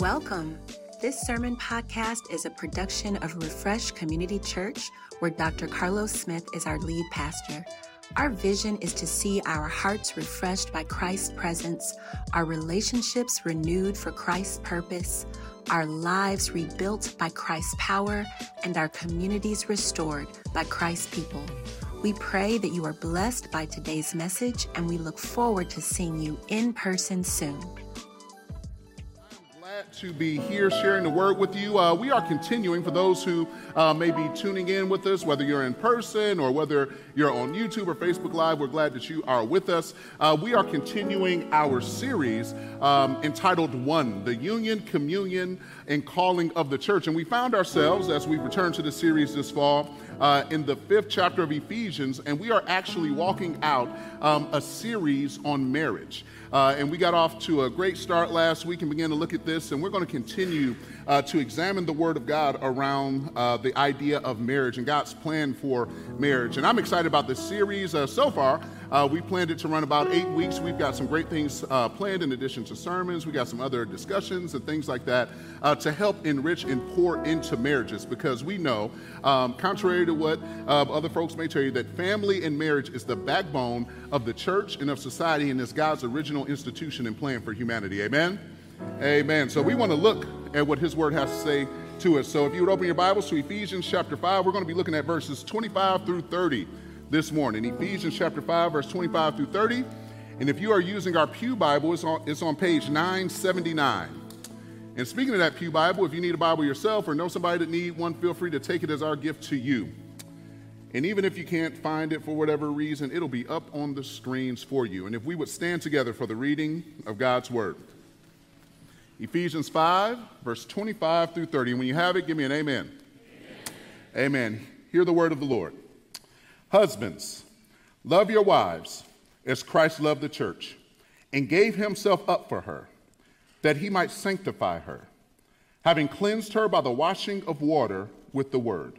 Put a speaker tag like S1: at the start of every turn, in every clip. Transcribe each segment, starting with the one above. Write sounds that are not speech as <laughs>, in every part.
S1: Welcome. This sermon podcast is a production of Refresh Community Church, where Dr. Carlos Smith is our lead pastor. Our vision is to see our hearts refreshed by Christ's presence, our relationships renewed for Christ's purpose, our lives rebuilt by Christ's power, and our communities restored by Christ's people. We pray that you are blessed by today's message, and we look forward to seeing you in person soon
S2: to be here sharing the word with you. Uh, we are continuing for those who uh, may be tuning in with us, whether you're in person or whether you're on YouTube or Facebook Live. We're glad that you are with us. Uh, we are continuing our series um, entitled One The Union, Communion, and Calling of the Church. And we found ourselves, as we return to the series this fall, uh, in the fifth chapter of Ephesians, and we are actually walking out um, a series on marriage. Uh, and we got off to a great start last week and began to look at this, and we're going to continue uh, to examine the Word of God around uh, the idea of marriage and God's plan for marriage. And I'm excited about this series uh, so far. Uh, we planned it to run about eight weeks. We've got some great things uh, planned in addition to sermons. We got some other discussions and things like that to help enrich and pour into marriages because we know, um, contrary to what other folks may tell you, that family and marriage is the backbone of the church and of society and is God's original institution and plan for humanity. Amen? Amen. So we want to look at what his word has to say to us. So if you would open your Bibles to Ephesians chapter 5, we're going to be looking at verses 25 through 30 this morning. Ephesians chapter 5, verse 25 through 30. And if you are using our Pew Bible, it's on, it's on page 979. And speaking of that Pew Bible, if you need a Bible yourself or know somebody that need one, feel free to take it as our gift to you. And even if you can't find it for whatever reason, it'll be up on the screens for you. And if we would stand together for the reading of God's Word. Ephesians 5, verse 25 through 30. And when you have it, give me an amen. Amen. amen. Hear the word of the Lord. Husbands, love your wives as Christ loved the church and gave himself up for her, that he might sanctify her, having cleansed her by the washing of water with the word,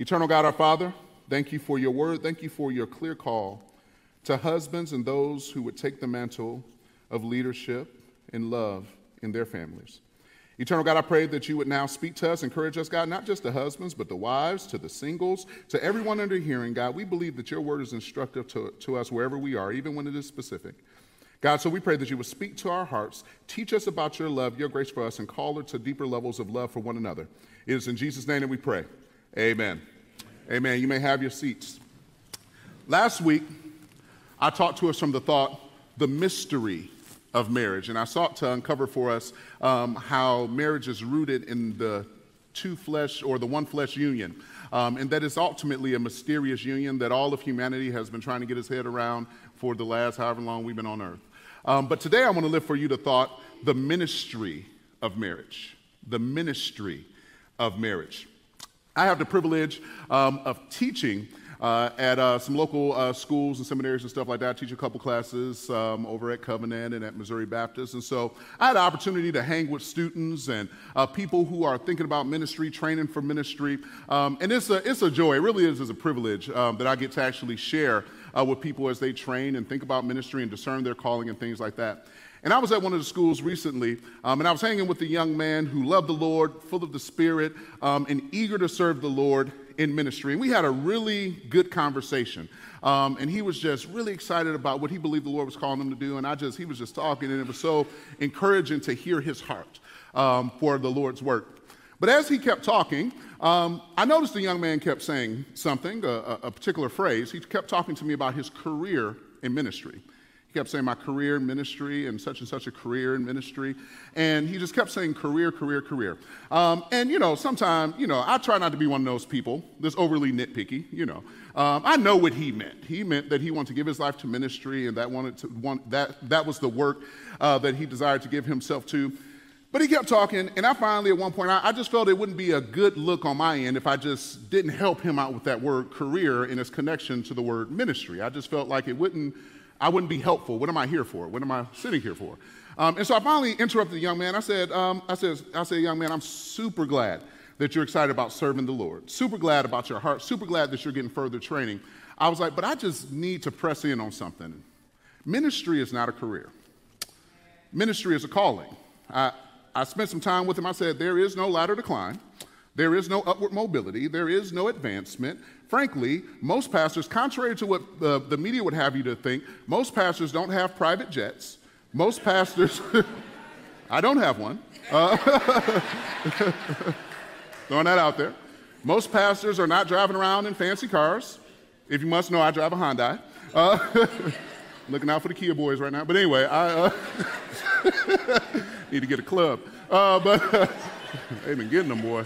S2: Eternal God, our Father, thank you for your word. Thank you for your clear call to husbands and those who would take the mantle of leadership and love in their families. Eternal God, I pray that you would now speak to us, encourage us, God, not just the husbands, but the wives, to the singles, to everyone under hearing. God, we believe that your word is instructive to, to us wherever we are, even when it is specific. God, so we pray that you would speak to our hearts, teach us about your love, your grace for us, and call us to deeper levels of love for one another. It is in Jesus' name that we pray. Amen. Amen. You may have your seats. Last week, I talked to us from the thought, the mystery of marriage. And I sought to uncover for us um, how marriage is rooted in the two flesh or the one flesh union. Um, and that is ultimately a mysterious union that all of humanity has been trying to get its head around for the last however long we've been on earth. Um, but today I want to lift for you the thought the ministry of marriage. The ministry of marriage. I have the privilege um, of teaching uh, at uh, some local uh, schools and seminaries and stuff like that. I teach a couple classes um, over at Covenant and at Missouri Baptist. And so I had the opportunity to hang with students and uh, people who are thinking about ministry, training for ministry. Um, and it's a, it's a joy. It really is, is a privilege um, that I get to actually share uh, with people as they train and think about ministry and discern their calling and things like that. And I was at one of the schools recently, um, and I was hanging with a young man who loved the Lord, full of the Spirit, um, and eager to serve the Lord in ministry. And we had a really good conversation. Um, and he was just really excited about what he believed the Lord was calling him to do. And I just, he was just talking, and it was so encouraging to hear his heart um, for the Lord's work. But as he kept talking, um, I noticed the young man kept saying something, a, a particular phrase. He kept talking to me about his career in ministry. He kept saying my career in ministry and such and such a career in ministry. And he just kept saying career, career, career. Um, and, you know, sometimes, you know, I try not to be one of those people that's overly nitpicky, you know. Um, I know what he meant. He meant that he wanted to give his life to ministry and that, wanted to, want, that, that was the work uh, that he desired to give himself to. But he kept talking, and I finally, at one point, I, I, just felt it wouldn't be a good look on my end if I just didn't help him out with that word career and its connection to the word ministry. I just felt like it wouldn't, I wouldn't be helpful. What am I here for? What am I sitting here for? Um, and so I finally interrupted the young man. I said, um, I said, I said, young man, I'm super glad that you're excited about serving the Lord. Super glad about your heart. Super glad that you're getting further training. I was like, but I just need to press in on something. Ministry is not a career. Ministry is a calling. I, I spent some time with him. I said, There is no ladder to climb. There is no upward mobility. There is no advancement. Frankly, most pastors, contrary to what uh, the media would have you to think, most pastors don't have private jets. Most pastors, <laughs> I don't have one. Uh, <laughs> throwing that out there. Most pastors are not driving around in fancy cars. If you must know, I drive a Hyundai. Uh, <laughs> looking out for the Kia boys right now. But anyway, I. Uh, Need to get a club. Uh, but they've been getting them, boy.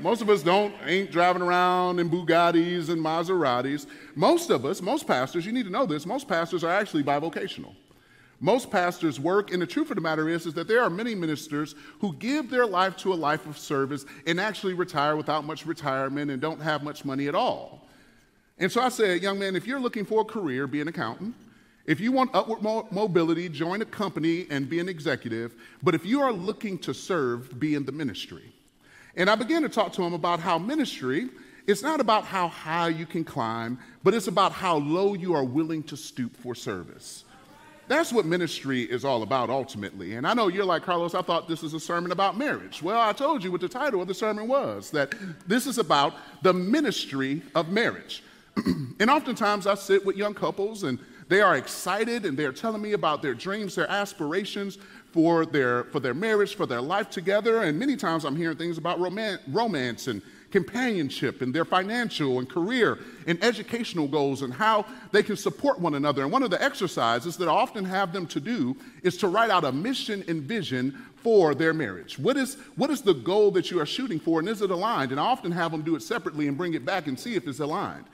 S2: Most of us don't ain't driving around in Bugattis and Maseratis. Most of us, most pastors, you need to know this. Most pastors are actually bivocational. Most pastors work, and the truth of the matter is, is that there are many ministers who give their life to a life of service and actually retire without much retirement and don't have much money at all. And so I said, young man, if you're looking for a career, be an accountant. If you want upward mo- mobility, join a company and be an executive. But if you are looking to serve, be in the ministry. And I began to talk to him about how ministry is not about how high you can climb, but it's about how low you are willing to stoop for service. That's what ministry is all about ultimately. And I know you're like, Carlos, I thought this was a sermon about marriage. Well, I told you what the title of the sermon was that this is about the ministry of marriage. <clears throat> and oftentimes I sit with young couples and they are excited and they're telling me about their dreams, their aspirations for their, for their marriage, for their life together. And many times I'm hearing things about romance and companionship and their financial and career and educational goals and how they can support one another. And one of the exercises that I often have them to do is to write out a mission and vision for their marriage. What is, what is the goal that you are shooting for and is it aligned? And I often have them do it separately and bring it back and see if it's aligned.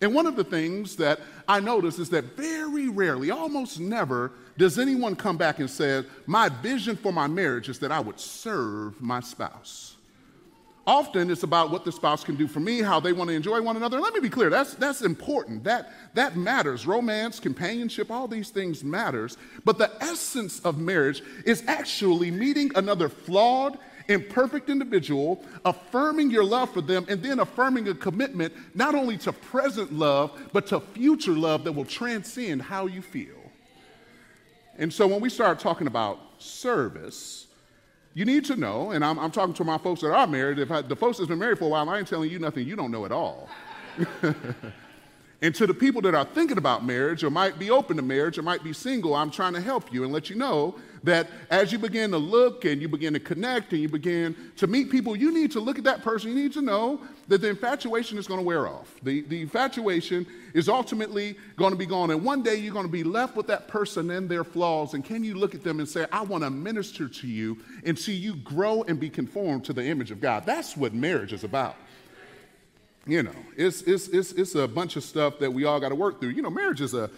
S2: And one of the things that I notice is that very rarely, almost never, does anyone come back and say, My vision for my marriage is that I would serve my spouse. Often it's about what the spouse can do for me, how they want to enjoy one another. And let me be clear, that's, that's important. That, that matters. Romance, companionship, all these things matters. But the essence of marriage is actually meeting another flawed imperfect individual, affirming your love for them, and then affirming a commitment not only to present love, but to future love that will transcend how you feel. And so when we start talking about service, you need to know, and I'm, I'm talking to my folks that are married. If I, the folks that's been married for a while, I ain't telling you nothing you don't know at all. <laughs> And to the people that are thinking about marriage or might be open to marriage or might be single, I'm trying to help you and let you know that as you begin to look and you begin to connect and you begin to meet people, you need to look at that person. You need to know that the infatuation is going to wear off. The, the infatuation is ultimately going to be gone. And one day you're going to be left with that person and their flaws. And can you look at them and say, I want to minister to you and see you grow and be conformed to the image of God? That's what marriage is about you know, it's, it's, it's, it's a bunch of stuff that we all got to work through. You know, marriage is a,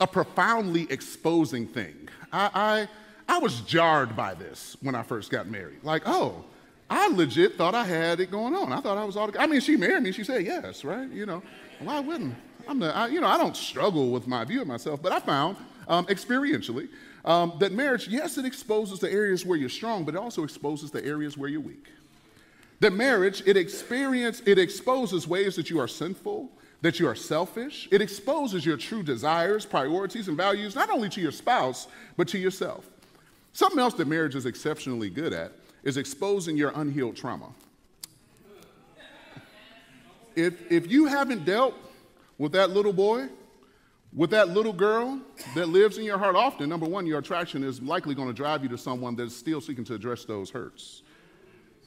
S2: a profoundly exposing thing. I, I, I was jarred by this when I first got married. Like, oh, I legit thought I had it going on. I thought I was all. I mean, she married me. She said yes, right? You know, why wouldn't I'm the, I, you know, I don't struggle with my view of myself, but I found um, experientially um, that marriage, yes, it exposes the areas where you're strong, but it also exposes the areas where you're weak. That marriage, it experience, it exposes ways that you are sinful, that you are selfish. It exposes your true desires, priorities, and values, not only to your spouse, but to yourself. Something else that marriage is exceptionally good at is exposing your unhealed trauma. If, if you haven't dealt with that little boy, with that little girl that lives in your heart often, number one, your attraction is likely going to drive you to someone that's still seeking to address those hurts.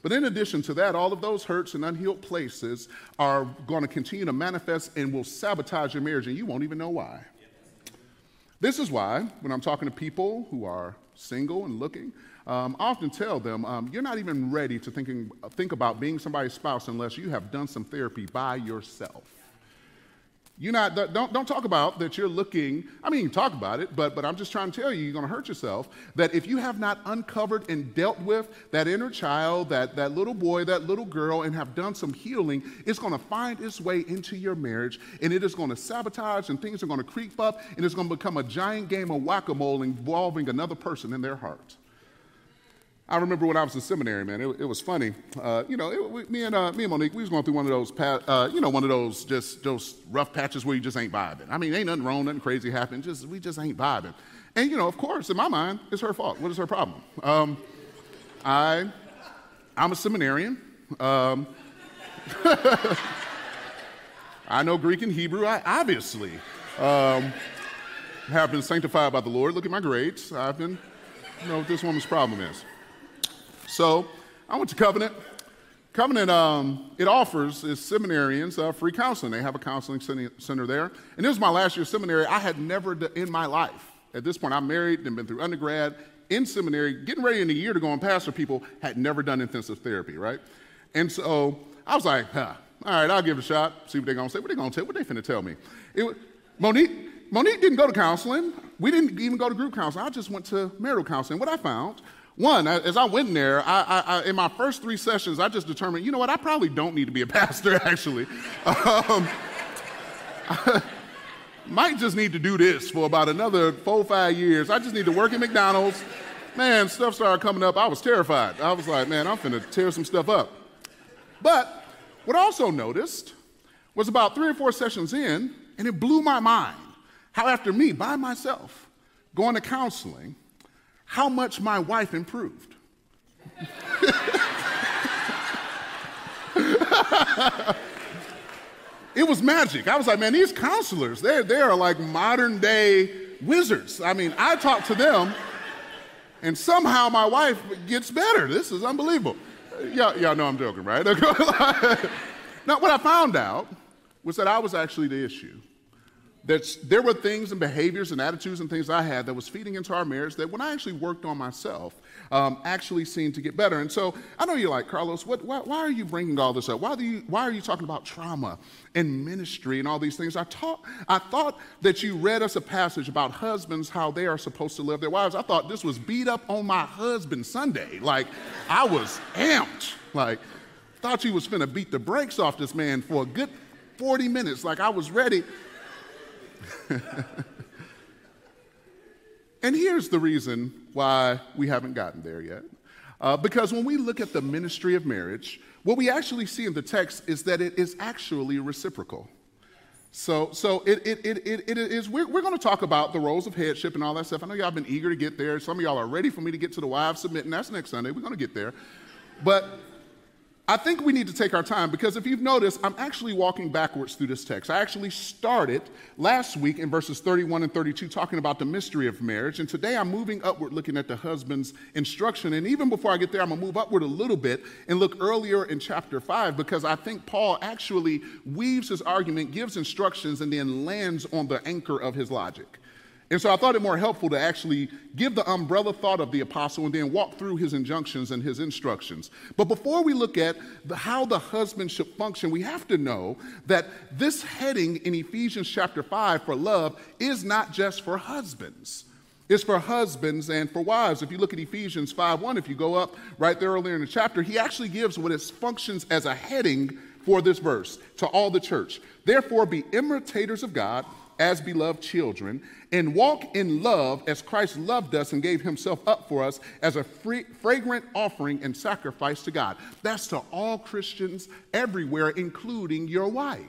S2: But in addition to that, all of those hurts and unhealed places are going to continue to manifest and will sabotage your marriage, and you won't even know why. This is why, when I'm talking to people who are single and looking, um, often tell them, um, you're not even ready to thinking, think about being somebody's spouse unless you have done some therapy by yourself. You not don't don't talk about that you're looking. I mean, you talk about it, but but I'm just trying to tell you, you're going to hurt yourself. That if you have not uncovered and dealt with that inner child, that that little boy, that little girl, and have done some healing, it's going to find its way into your marriage, and it is going to sabotage, and things are going to creep up, and it's going to become a giant game of whack-a-mole involving another person in their heart. I remember when I was in seminary, man. It, it was funny. Uh, you know, it, me and uh, me and Monique, we was going through one of those, pa- uh, you know, one of those just those rough patches where you just ain't vibing. I mean, ain't nothing wrong, nothing crazy happened. Just we just ain't vibing. And you know, of course, in my mind, it's her fault. What is her problem? Um, I, I'm a seminarian. Um, <laughs> I know Greek and Hebrew. I obviously um, have been sanctified by the Lord. Look at my grades. I've been you know what this woman's problem is. So I went to Covenant. Covenant, um, it offers its seminarians uh, free counseling. They have a counseling center there. And this was my last year of seminary. I had never in my life, at this point, I'm married and been through undergrad, in seminary, getting ready in a year to go on pastor people, had never done intensive therapy, right? And so I was like, huh, all right, I'll give it a shot, see what they're gonna say. What they gonna tell? What they finna tell me? It, Monique, Monique didn't go to counseling. We didn't even go to group counseling. I just went to marital counseling. What I found one, as I went in there, I, I, I, in my first three sessions, I just determined, you know what, I probably don't need to be a <laughs> pastor, actually. Um, <laughs> might just need to do this for about another four, five years. I just need to work at McDonald's. Man, stuff started coming up. I was terrified. I was like, man, I'm finna tear some stuff up. But what I also noticed was about three or four sessions in, and it blew my mind how, after me, by myself, going to counseling, how much my wife improved. it was magic. I was like, man, these counselors, they're, they are like modern day wizards. I mean, I talk to them, and somehow my wife gets better. This is unbelievable. Y'all, y'all know I'm joking, right? <laughs> now, what I found out was that I was actually the issue. That's, there were things and behaviors and attitudes and things I had that was feeding into our marriage that when I actually worked on myself, um, actually seemed to get better. And so I know you're like, Carlos, what, why, why, are you bringing all this up? Why, do you, why are you talking about trauma and ministry and all these things? I, taught, I thought that you read us a passage about husbands, how they are supposed to live their wives. I thought this was beat up on my husband Sunday. Like, I was amped. Like, thought you was finna beat the brakes off this man for a good 40 minutes. Like, I was ready. And here's the reason why we haven't gotten there yet. Uh, because when we look at the ministry of marriage, what we actually see in the text is that it is actually reciprocal. So, so it, it, it, it, it is, we're, we're going to talk about the roles of headship and all that stuff. I know y'all have been eager to get there. Some of y'all are ready for me to get to the wives submitting. That's next Sunday. We're going to get there. But I think we need to take our time because if you've noticed, I'm actually walking backwards through this text. I actually started last week in verses 31 and 32 talking about the mystery of marriage. And today I'm moving upward looking at the husband's instruction. And even before I get there, I'm going to move upward a little bit and look earlier in chapter 5 because I think Paul actually weaves his argument, gives instructions, and then lands on the anchor of his logic. And so I thought it more helpful to actually give the umbrella thought of the apostle and then walk through his injunctions and his instructions. But before we look at the, how the husband should function, we have to know that this heading in Ephesians chapter 5 for love is not just for husbands. It's for husbands and for wives. If you look at Ephesians 5:1, if you go up right there earlier in the chapter, he actually gives what functions as a heading for this verse to all the church. Therefore, be imitators of God as beloved children, and walk in love as Christ loved us and gave himself up for us as a free, fragrant offering and sacrifice to God. That's to all Christians everywhere, including your wife.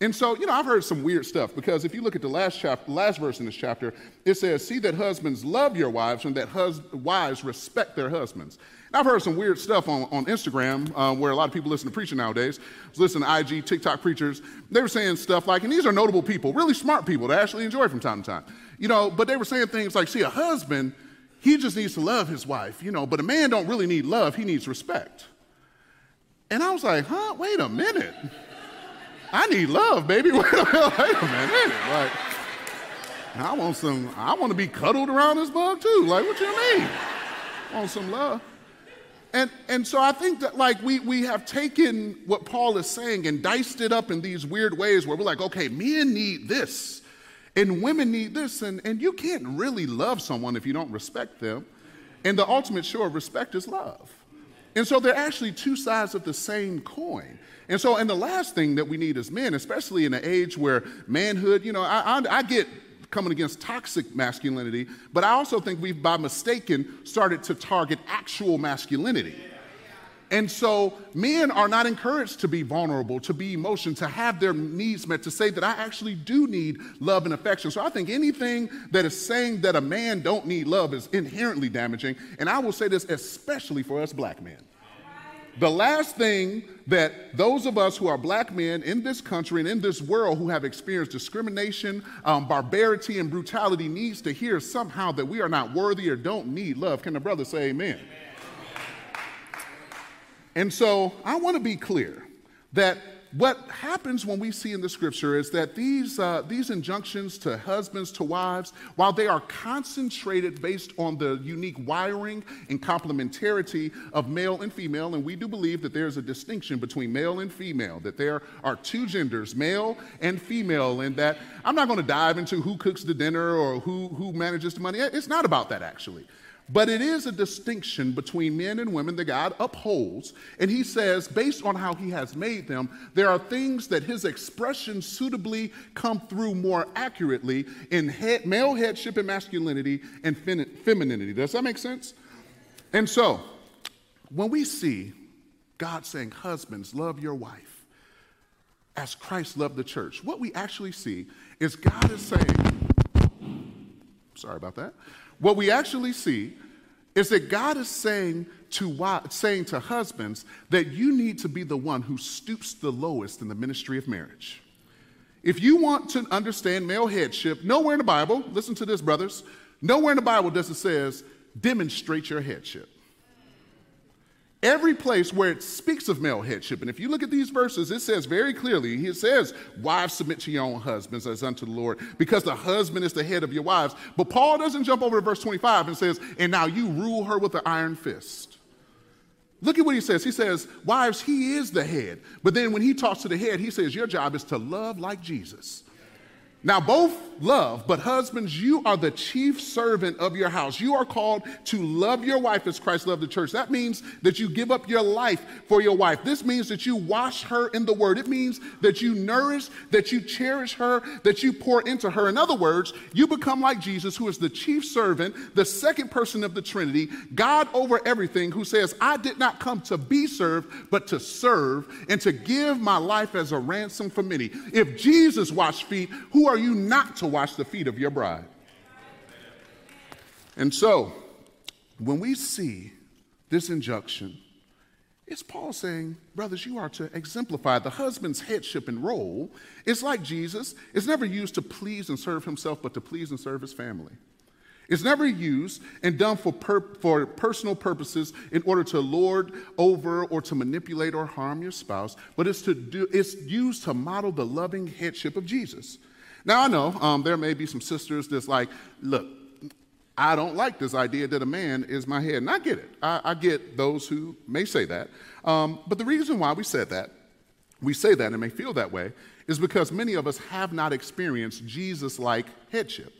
S2: And so, you know, I've heard some weird stuff because if you look at the last chapter, last verse in this chapter, it says, "See that husbands love your wives and that hus- wives respect their husbands." I've heard some weird stuff on, on Instagram uh, where a lot of people listen to preaching nowadays. Listening to IG, TikTok preachers. They were saying stuff like, and these are notable people, really smart people that I actually enjoy from time to time. You know, but they were saying things like, see, a husband, he just needs to love his wife, you know, but a man don't really need love, he needs respect. And I was like, huh, wait a minute. I need love, baby. <laughs> Wait a minute. Like, I want some, I want to be cuddled around this bug too. Like, what you mean? I want some love. And, and so I think that like we, we have taken what Paul is saying and diced it up in these weird ways where we're like, okay, men need this and women need this. And, and you can't really love someone if you don't respect them. And the ultimate show of respect is love. And so they're actually two sides of the same coin. And so, and the last thing that we need as men, especially in an age where manhood, you know, I, I, I get coming against toxic masculinity, but I also think we've, by mistaken, started to target actual masculinity. And so men are not encouraged to be vulnerable, to be emotional, to have their needs met, to say that I actually do need love and affection. So I think anything that is saying that a man don't need love is inherently damaging. And I will say this especially for us black men. The last thing that those of us who are black men in this country and in this world who have experienced discrimination, um, barbarity, and brutality needs to hear somehow that we are not worthy or don't need love. Can the brother say amen? amen. And so I want to be clear that what happens when we see in the scripture is that these, uh, these injunctions to husbands, to wives, while they are concentrated based on the unique wiring and complementarity of male and female, and we do believe that there's a distinction between male and female, that there are two genders, male and female, and that I'm not going to dive into who cooks the dinner or who, who manages the money. It's not about that, actually. But it is a distinction between men and women that God upholds. And he says, based on how he has made them, there are things that his expressions suitably come through more accurately in head, male headship and masculinity and femininity. Does that make sense? And so, when we see God saying, Husbands, love your wife as Christ loved the church, what we actually see is God is saying, sorry about that. What we actually see is that God is saying to, saying to husbands that you need to be the one who stoops the lowest in the ministry of marriage. If you want to understand male headship, nowhere in the Bible, listen to this, brothers, nowhere in the Bible does it says demonstrate your headship. Every place where it speaks of male headship, and if you look at these verses, it says very clearly, it says, Wives, submit to your own husbands as unto the Lord, because the husband is the head of your wives. But Paul doesn't jump over to verse 25 and says, And now you rule her with an iron fist. Look at what he says. He says, Wives, he is the head. But then when he talks to the head, he says, Your job is to love like Jesus. Now, both love, but husbands, you are the chief servant of your house. You are called to love your wife as Christ loved the church. That means that you give up your life for your wife. This means that you wash her in the word. It means that you nourish, that you cherish her, that you pour into her. In other words, you become like Jesus, who is the chief servant, the second person of the Trinity, God over everything, who says, I did not come to be served, but to serve and to give my life as a ransom for many. If Jesus washed feet, who are are you not to wash the feet of your bride? And so, when we see this injunction, it's Paul saying, brothers, you are to exemplify the husband's headship and role. It's like Jesus. It's never used to please and serve himself, but to please and serve his family. It's never used and done for, per- for personal purposes in order to lord over or to manipulate or harm your spouse, but it's, to do, it's used to model the loving headship of Jesus. Now, I know um, there may be some sisters that's like, look, I don't like this idea that a man is my head. And I get it. I, I get those who may say that. Um, but the reason why we said that, we say that and may feel that way, is because many of us have not experienced Jesus like headship,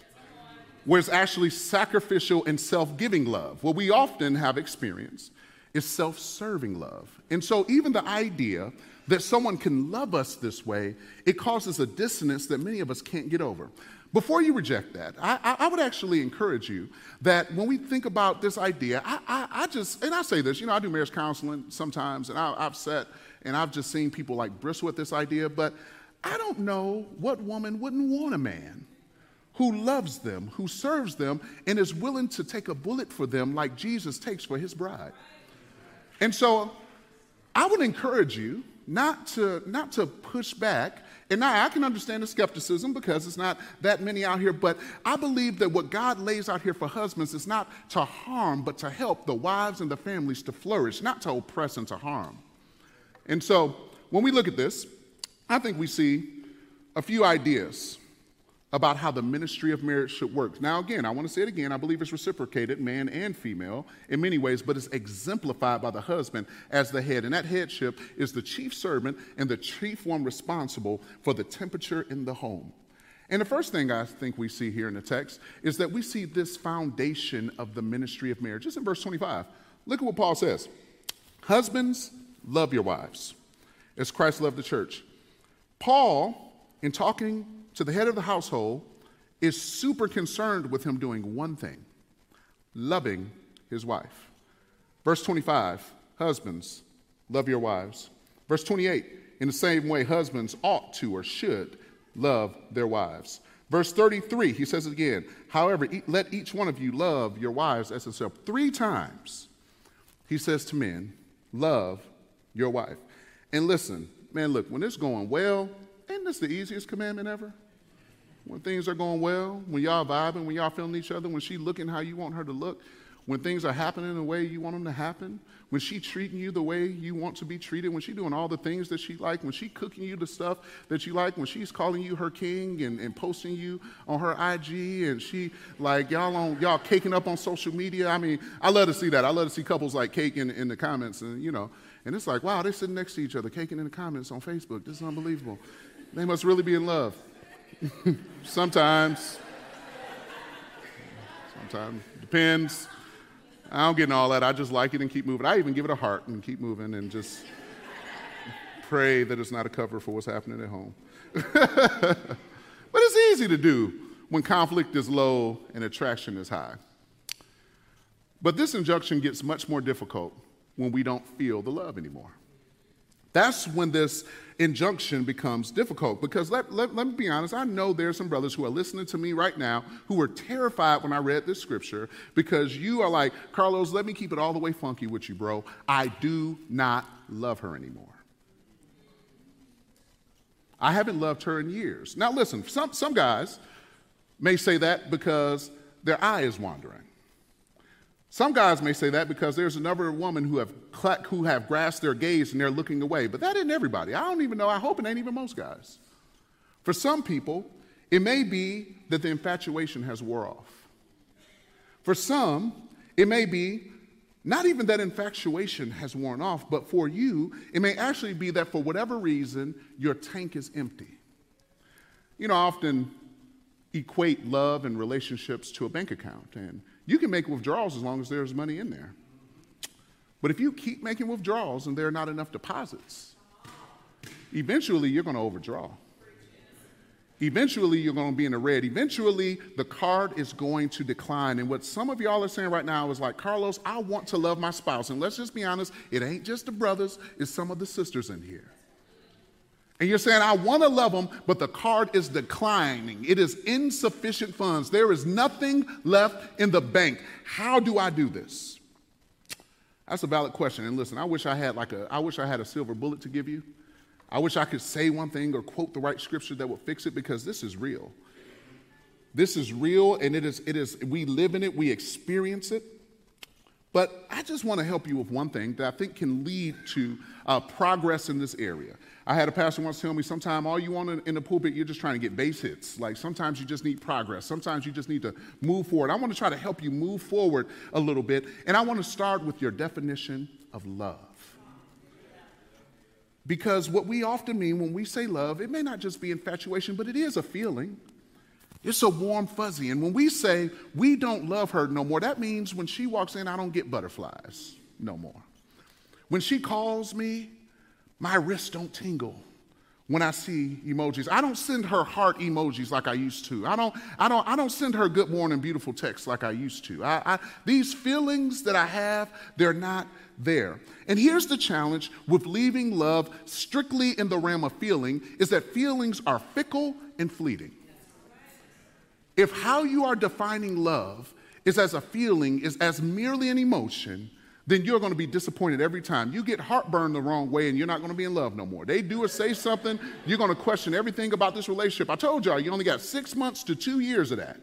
S2: where it's actually sacrificial and self giving love. What we often have experienced is self serving love. And so, even the idea that someone can love us this way, it causes a dissonance that many of us can't get over. Before you reject that, I, I would actually encourage you that when we think about this idea, I, I, I, just, and I say this, you know, I do marriage counseling sometimes, and I, I've sat and I've just seen people like bristle at this idea, but I don't know what woman wouldn't want a man who loves them, who serves them, and is willing to take a bullet for them like Jesus takes for his bride. And so I would encourage you not to, not to push back. And now I can understand the skepticism because it's not that many out here, but I believe that what God lays out here for husbands is not to harm, but to help the wives and the families to flourish, not to oppress and to harm. And so when we look at this, I think we see a few ideas about how the ministry of marriage should work. Now, again, I want to say it again. I believe it's reciprocated, man and female, in many ways, but it's exemplified by the husband as the head. And that headship is the chief servant and the chief one responsible for the temperature in the home. And the first thing I think we see here in the text is that we see this foundation of the ministry of marriage. Just in verse 25. Look at what Paul says Husbands, love your wives as Christ loved the church. Paul, in talking to the head of the household, is super concerned with him doing one thing loving his wife. Verse 25, husbands, love your wives. Verse 28, in the same way, husbands ought to or should love their wives. Verse 33, he says it again. However, let each one of you love your wives as himself. Three times, he says to men, love your wife. And listen, man, look, when it's going well, ain't this the easiest commandment ever? When things are going well, when y'all vibing, when y'all feeling each other, when she looking how you want her to look, when things are happening the way you want them to happen, when she treating you the way you want to be treated, when she doing all the things that she like, when she cooking you the stuff that you like, when she's calling you her king and, and posting you on her IG and she like y'all on y'all caking up on social media. I mean, I love to see that. I love to see couples like caking in the comments and you know, and it's like, wow, they're sitting next to each other, caking in the comments on Facebook. This is unbelievable. They must really be in love. <laughs> Sometimes. Sometimes. Depends. I don't get in all that. I just like it and keep moving. I even give it a heart and keep moving and just pray that it's not a cover for what's happening at home. <laughs> but it's easy to do when conflict is low and attraction is high. But this injunction gets much more difficult when we don't feel the love anymore. That's when this injunction becomes difficult because let, let, let me be honest, I know there are some brothers who are listening to me right now who were terrified when I read this scripture because you are like, Carlos, let me keep it all the way funky with you, bro. I do not love her anymore. I haven't loved her in years. Now, listen, some, some guys may say that because their eye is wandering. Some guys may say that because there's another woman who have, who have grasped their gaze and they're looking away, but that isn't everybody. I don't even know. I hope it ain't even most guys. For some people, it may be that the infatuation has wore off. For some, it may be not even that infatuation has worn off, but for you, it may actually be that for whatever reason, your tank is empty. You know, I often equate love and relationships to a bank account. And you can make withdrawals as long as there's money in there. But if you keep making withdrawals and there are not enough deposits, eventually you're going to overdraw. Eventually, you're going to be in the red. Eventually, the card is going to decline. And what some of y'all are saying right now is like, Carlos, I want to love my spouse. And let's just be honest, it ain't just the brothers, it's some of the sisters in here. And you're saying, I want to love them, but the card is declining. It is insufficient funds. There is nothing left in the bank. How do I do this? That's a valid question. And listen, I wish I had like a I wish I had a silver bullet to give you. I wish I could say one thing or quote the right scripture that would fix it because this is real. This is real and it is it is we live in it, we experience it. But I just want to help you with one thing that I think can lead to uh, progress in this area. I had a pastor once tell me, sometimes all you want in the pulpit, you're just trying to get base hits. Like sometimes you just need progress. Sometimes you just need to move forward. I want to try to help you move forward a little bit. And I want to start with your definition of love. Because what we often mean when we say love, it may not just be infatuation, but it is a feeling. It's a warm fuzzy. And when we say we don't love her no more, that means when she walks in, I don't get butterflies no more. When she calls me, my wrists don't tingle when I see emojis. I don't send her heart emojis like I used to. I don't, I don't, I don't send her good morning, beautiful text like I used to. I, I, these feelings that I have, they're not there. And here's the challenge with leaving love strictly in the realm of feeling is that feelings are fickle and fleeting. If how you are defining love is as a feeling, is as merely an emotion, then you're going to be disappointed every time. You get heartburn the wrong way and you're not going to be in love no more. They do or say something, you're going to question everything about this relationship. I told y'all, you only got six months to two years of that.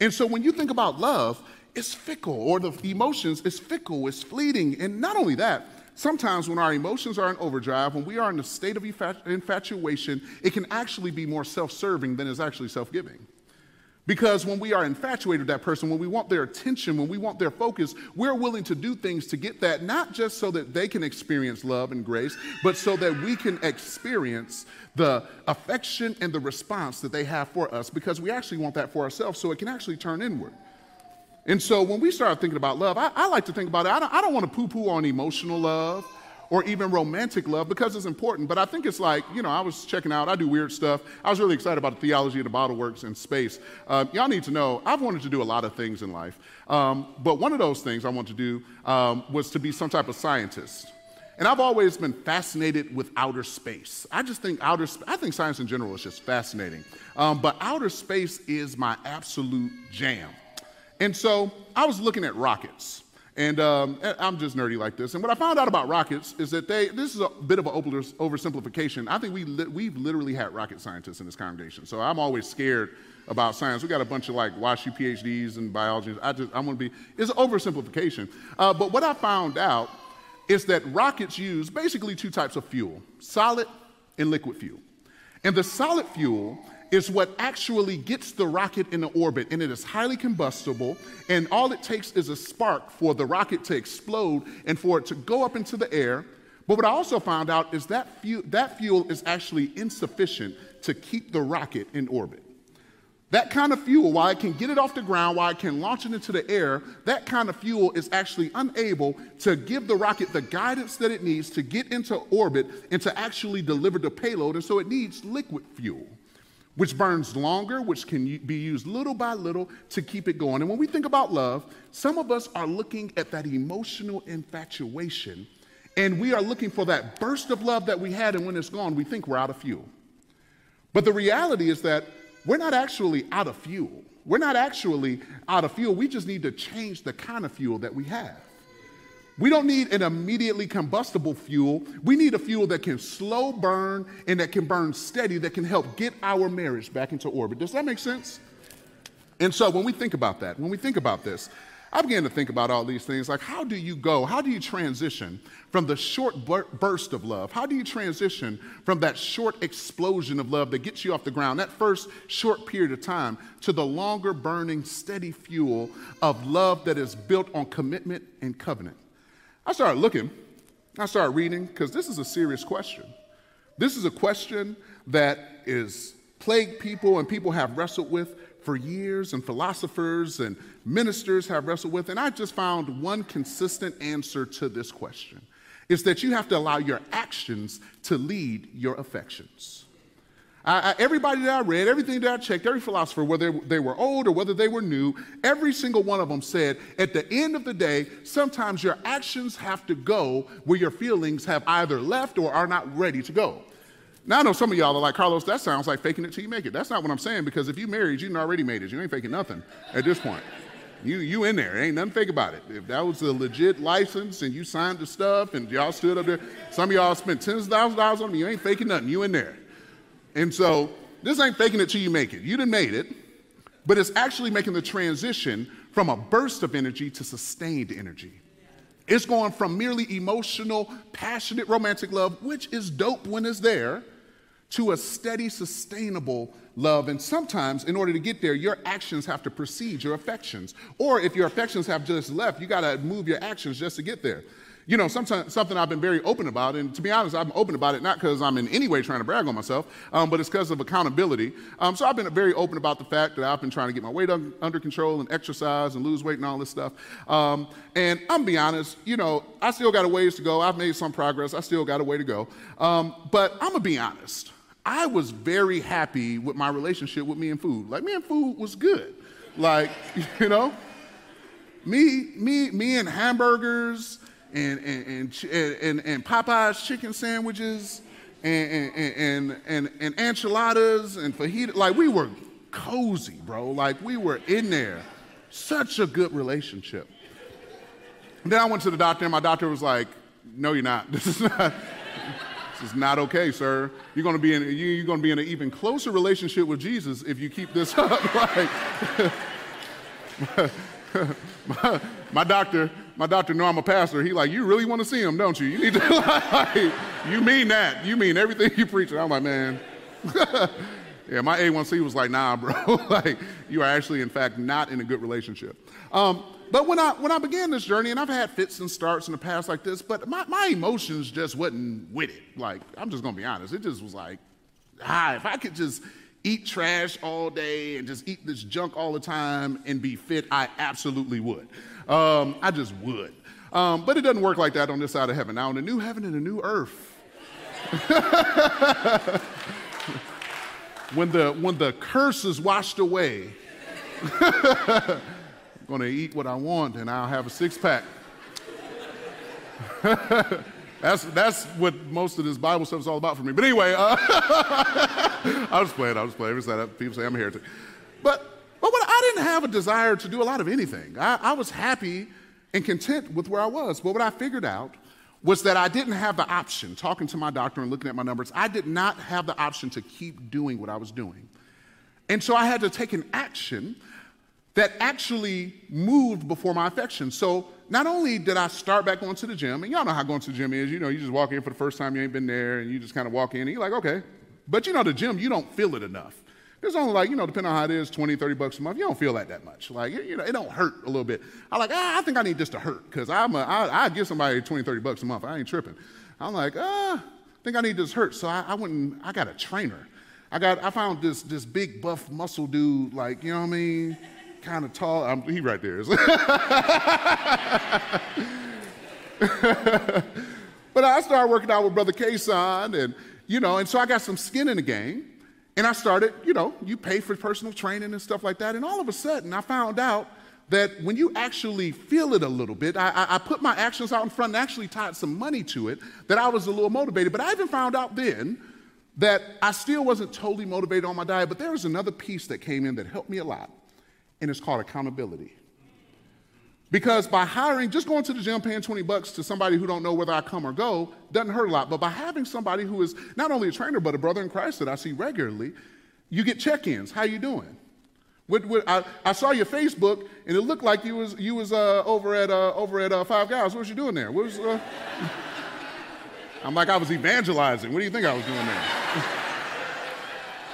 S2: And so when you think about love, it's fickle, or the emotions, it's fickle, it's fleeting. And not only that, sometimes when our emotions are in overdrive, when we are in a state of infatuation, it can actually be more self serving than is actually self giving. Because when we are infatuated with that person, when we want their attention, when we want their focus, we're willing to do things to get that, not just so that they can experience love and grace, but so that we can experience the affection and the response that they have for us, because we actually want that for ourselves, so it can actually turn inward. And so when we start thinking about love, I, I like to think about it. I don't, I don't want to poo poo on emotional love or even romantic love because it's important. But I think it's like, you know, I was checking out, I do weird stuff. I was really excited about the theology of the bottle works in space. Uh, y'all need to know, I've wanted to do a lot of things in life. Um, but one of those things I wanted to do um, was to be some type of scientist. And I've always been fascinated with outer space. I just think outer, I think science in general is just fascinating. Um, but outer space is my absolute jam. And so I was looking at rockets. And um, I'm just nerdy like this. And what I found out about rockets is that they, this is a bit of an oversimplification. I think we li- we've literally had rocket scientists in this congregation. So I'm always scared about science. We got a bunch of like WashU PhDs and biology. I just, I'm gonna be, it's an oversimplification. Uh, but what I found out is that rockets use basically two types of fuel, solid and liquid fuel. And the solid fuel is what actually gets the rocket in the orbit, and it is highly combustible. And all it takes is a spark for the rocket to explode and for it to go up into the air. But what I also found out is that fuel, that fuel is actually insufficient to keep the rocket in orbit. That kind of fuel, while it can get it off the ground, while it can launch it into the air, that kind of fuel is actually unable to give the rocket the guidance that it needs to get into orbit and to actually deliver the payload. And so it needs liquid fuel which burns longer, which can be used little by little to keep it going. And when we think about love, some of us are looking at that emotional infatuation, and we are looking for that burst of love that we had, and when it's gone, we think we're out of fuel. But the reality is that we're not actually out of fuel. We're not actually out of fuel. We just need to change the kind of fuel that we have. We don't need an immediately combustible fuel. We need a fuel that can slow burn and that can burn steady, that can help get our marriage back into orbit. Does that make sense? And so when we think about that, when we think about this, I began to think about all these things like how do you go? How do you transition from the short burst of love? How do you transition from that short explosion of love that gets you off the ground, that first short period of time, to the longer burning, steady fuel of love that is built on commitment and covenant? I started looking, I started reading, because this is a serious question. This is a question that is plagued people and people have wrestled with for years, and philosophers and ministers have wrestled with. And I just found one consistent answer to this question is that you have to allow your actions to lead your affections. I, I, everybody that I read, everything that I checked, every philosopher, whether they were old or whether they were new, every single one of them said, at the end of the day, sometimes your actions have to go where your feelings have either left or are not ready to go. Now I know some of y'all are like, Carlos, that sounds like faking it till you make it. That's not what I'm saying because if you married, you already made it. You ain't faking nothing at this point. You, you in there. Ain't nothing fake about it. If that was a legit license and you signed the stuff and y'all stood up there, some of y'all spent tens of thousands of dollars on me, you ain't faking nothing. You in there. And so this ain't faking it till you make it. You didn't made it, but it's actually making the transition from a burst of energy to sustained energy. It's going from merely emotional, passionate, romantic love, which is dope when it's there, to a steady, sustainable love. And sometimes, in order to get there, your actions have to precede your affections. Or if your affections have just left, you got to move your actions just to get there you know, sometimes, something I've been very open about, and to be honest, I'm open about it not because I'm in any way trying to brag on myself, um, but it's because of accountability. Um, so I've been very open about the fact that I've been trying to get my weight un- under control and exercise and lose weight and all this stuff. Um, and I'm be honest, you know, I still got a ways to go. I've made some progress. I still got a way to go. Um, but I'm gonna be honest. I was very happy with my relationship with me and food. Like me and food was good. Like, <laughs> you know, me, me, me and hamburgers and, and, and, and, Popeyes chicken sandwiches and, and, and, and enchiladas and fajita. Like, we were cozy, bro. Like, we were in there. Such a good relationship. Then I went to the doctor, and my doctor was like, No, you're not. <laughs> This is not. This is not okay, sir. You're to be in you're to be in an even closer relationship with Jesus if you keep this <laughs> up. <laughs> My, my doctor my doctor know I'm a pastor. He like, you really want to see him, don't you? You need to <laughs> like, you mean that. You mean everything you preach. And I'm like, man. <laughs> yeah, my A1C was like, nah, bro. <laughs> like, you are actually, in fact, not in a good relationship. Um, but when I when I began this journey, and I've had fits and starts in the past like this, but my, my emotions just wasn't with it. Like, I'm just gonna be honest. It just was like, ah, if I could just eat trash all day and just eat this junk all the time and be fit, I absolutely would. Um, I just would. Um, but it doesn't work like that on this side of heaven. Now, in a new heaven and a new earth, <laughs> when, the, when the curse is washed away, I'm going to eat what I want and I'll have a six pack. <laughs> that's, that's what most of this Bible stuff is all about for me. But anyway, uh, <laughs> I'll just play it. I'll just play it. People say I'm a heretic. But but what, I didn't have a desire to do a lot of anything. I, I was happy and content with where I was. But what I figured out was that I didn't have the option, talking to my doctor and looking at my numbers, I did not have the option to keep doing what I was doing. And so I had to take an action that actually moved before my affection. So not only did I start back going to the gym, and y'all know how going to the gym is, you know, you just walk in for the first time, you ain't been there, and you just kind of walk in, and you're like, okay. But you know, the gym, you don't feel it enough. It's only like, you know, depending on how it is, 20, 30 bucks a month. You don't feel that that much. Like, you know, it don't hurt a little bit. I'm like, ah, I think I need this to hurt because I'm a, I, I give somebody 20, 30 bucks a month. I ain't tripping. I'm like, ah, I think I need this hurt. So I, I went and I got a trainer. I got, I found this, this big buff muscle dude, like, you know what I mean? Kind of tall. I'm, he right there. <laughs> but I started working out with Brother Kason and, you know, and so I got some skin in the game. And I started, you know, you pay for personal training and stuff like that. And all of a sudden, I found out that when you actually feel it a little bit, I, I, I, put my actions out in front and actually tied some money to it, that I was a little motivated. But I even found out then that I still wasn't totally motivated on my diet, but there was another piece that came in that helped me a lot, and it's called accountability. Because by hiring, just going to the gym, paying 20 bucks to somebody who don't know whether I come or go doesn't hurt a lot. But by having somebody who is not only a trainer, but a brother in Christ that I see regularly, you get check-ins. How you doing? What, what, I, I, saw your Facebook, and it looked like you was, you was uh, over at, uh, over at uh, Five Guys. What was you doing there? What was, uh? <laughs> I'm like, I was evangelizing. What do you think I was doing there? <laughs>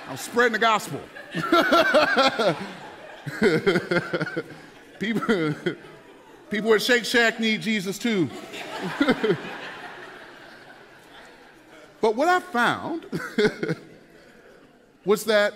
S2: I'm spreading the gospel. <laughs> People... People at Shake Shack need Jesus too. <laughs> but what I found <laughs> was that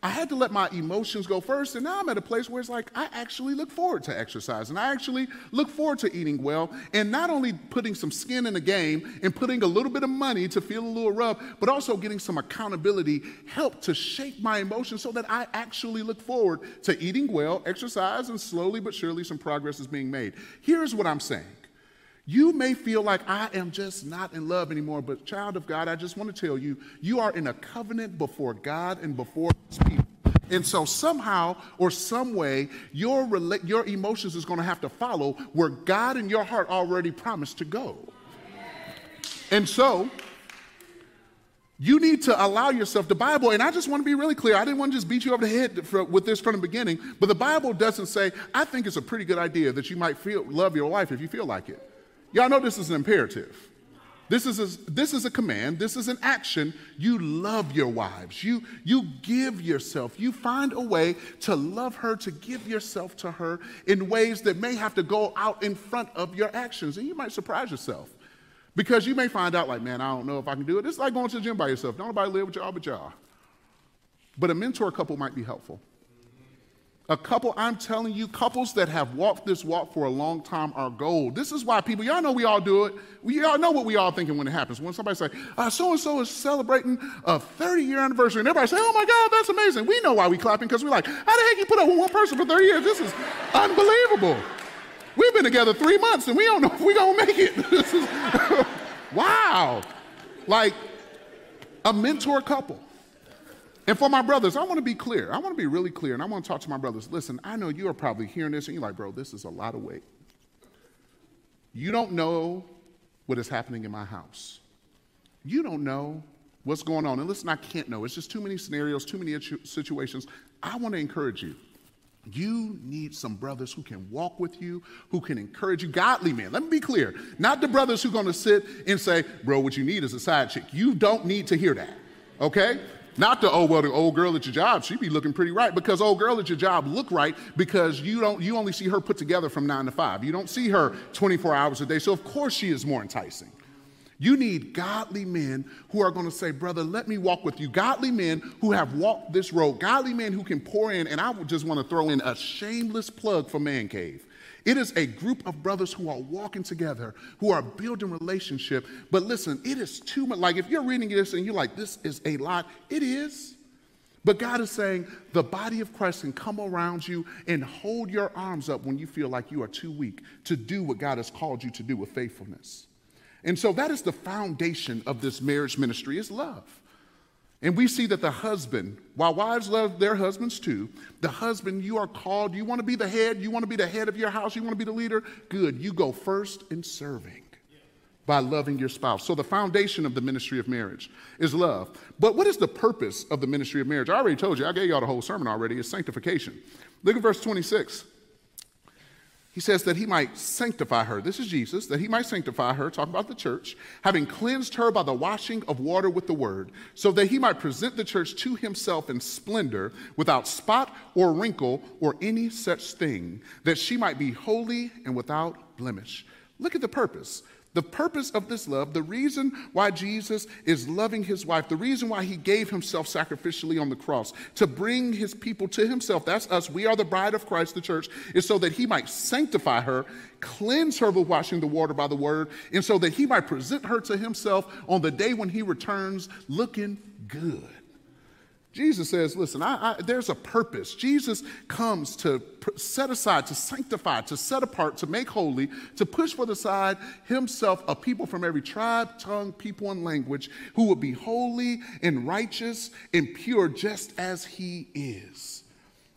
S2: I had to let my emotions go first, and now I'm at a place where it's like I actually look forward to exercise, and I actually look forward to eating well, and not only putting some skin in the game and putting a little bit of money to feel a little rough, but also getting some accountability help to shape my emotions so that I actually look forward to eating well, exercise, and slowly but surely some progress is being made. Here's what I'm saying. You may feel like I am just not in love anymore, but child of God, I just want to tell you, you are in a covenant before God and before his people. And so somehow or some way, your, your emotions is going to have to follow where God and your heart already promised to go. And so you need to allow yourself, the Bible, and I just want to be really clear. I didn't want to just beat you over the head for, with this from the beginning, but the Bible doesn't say, I think it's a pretty good idea that you might feel, love your wife if you feel like it. Y'all know this is an imperative. This is, a, this is a command. This is an action. You love your wives. You, you give yourself. You find a way to love her, to give yourself to her in ways that may have to go out in front of your actions. And you might surprise yourself because you may find out, like, man, I don't know if I can do it. It's like going to the gym by yourself. Don't nobody live with y'all but y'all. But a mentor couple might be helpful. A couple, I'm telling you, couples that have walked this walk for a long time are gold. This is why people, y'all know we all do it. We all know what we all thinking when it happens. When somebody say, so and so is celebrating a 30 year anniversary, and everybody say, oh my God, that's amazing. We know why we clapping because we're like, how the heck you put up with one person for 30 years? This is unbelievable. We've been together three months and we don't know if we're gonna make it. <laughs> this is <laughs> wow. Like a mentor couple and for my brothers, I want to be clear. I want to be really clear, and I want to talk to my brothers. Listen, I know you are probably hearing this, and you're like, bro, this is a lot of weight. You don't know what is happening in my house. You don't know what's going on. And listen, I can't know. It's just too many scenarios, too many situations. I want to encourage you You need some brothers who can walk with you, who can encourage you. Godly men. Let me be clear. Not the brothers who are going to sit and say, bro, what you need is a side chick. You don't need to hear that. Okay? Not the, oh, well, the old girl at your job, She'd be looking pretty right. Because old girl at your job look right because you don't you only see her put together from nine to five. You don't see her 24 hours a day. So of course she is more enticing. You need godly men who are going to say, Brother, let me walk with you. Godly men who have walked this road. Godly men who can pour in. And I just want to throw in a shameless plug for Man Cave. It is a group of brothers who are walking together, who are building relationship. But listen, it is too much. Like if you're reading this and you're like, this is a lot, it is. But God is saying the body of Christ can come around you and hold your arms up when you feel like you are too weak to do what God has called you to do with faithfulness. And so that is the foundation of this marriage ministry is love. And we see that the husband, while wives love their husbands too, the husband, you are called, you want to be the head, you want to be the head of your house, you want to be the leader, good. You go first in serving by loving your spouse. So the foundation of the ministry of marriage is love. But what is the purpose of the ministry of marriage? I already told you, I gave y'all the whole sermon already, it's sanctification. Look at verse 26. He says that he might sanctify her. This is Jesus, that he might sanctify her, talk about the church, having cleansed her by the washing of water with the word, so that he might present the church to himself in splendor, without spot or wrinkle or any such thing, that she might be holy and without blemish. Look at the purpose the purpose of this love, the reason why Jesus is loving his wife, the reason why he gave himself sacrificially on the cross to bring his people to himself, that's us, we are the bride of Christ, the church, is so that he might sanctify her, cleanse her with washing the water by the word, and so that he might present her to himself on the day when he returns looking good. Jesus says, listen, I, I, there's a purpose. Jesus comes to set aside, to sanctify, to set apart, to make holy, to push for the side himself a people from every tribe, tongue, people, and language who will be holy and righteous and pure just as he is.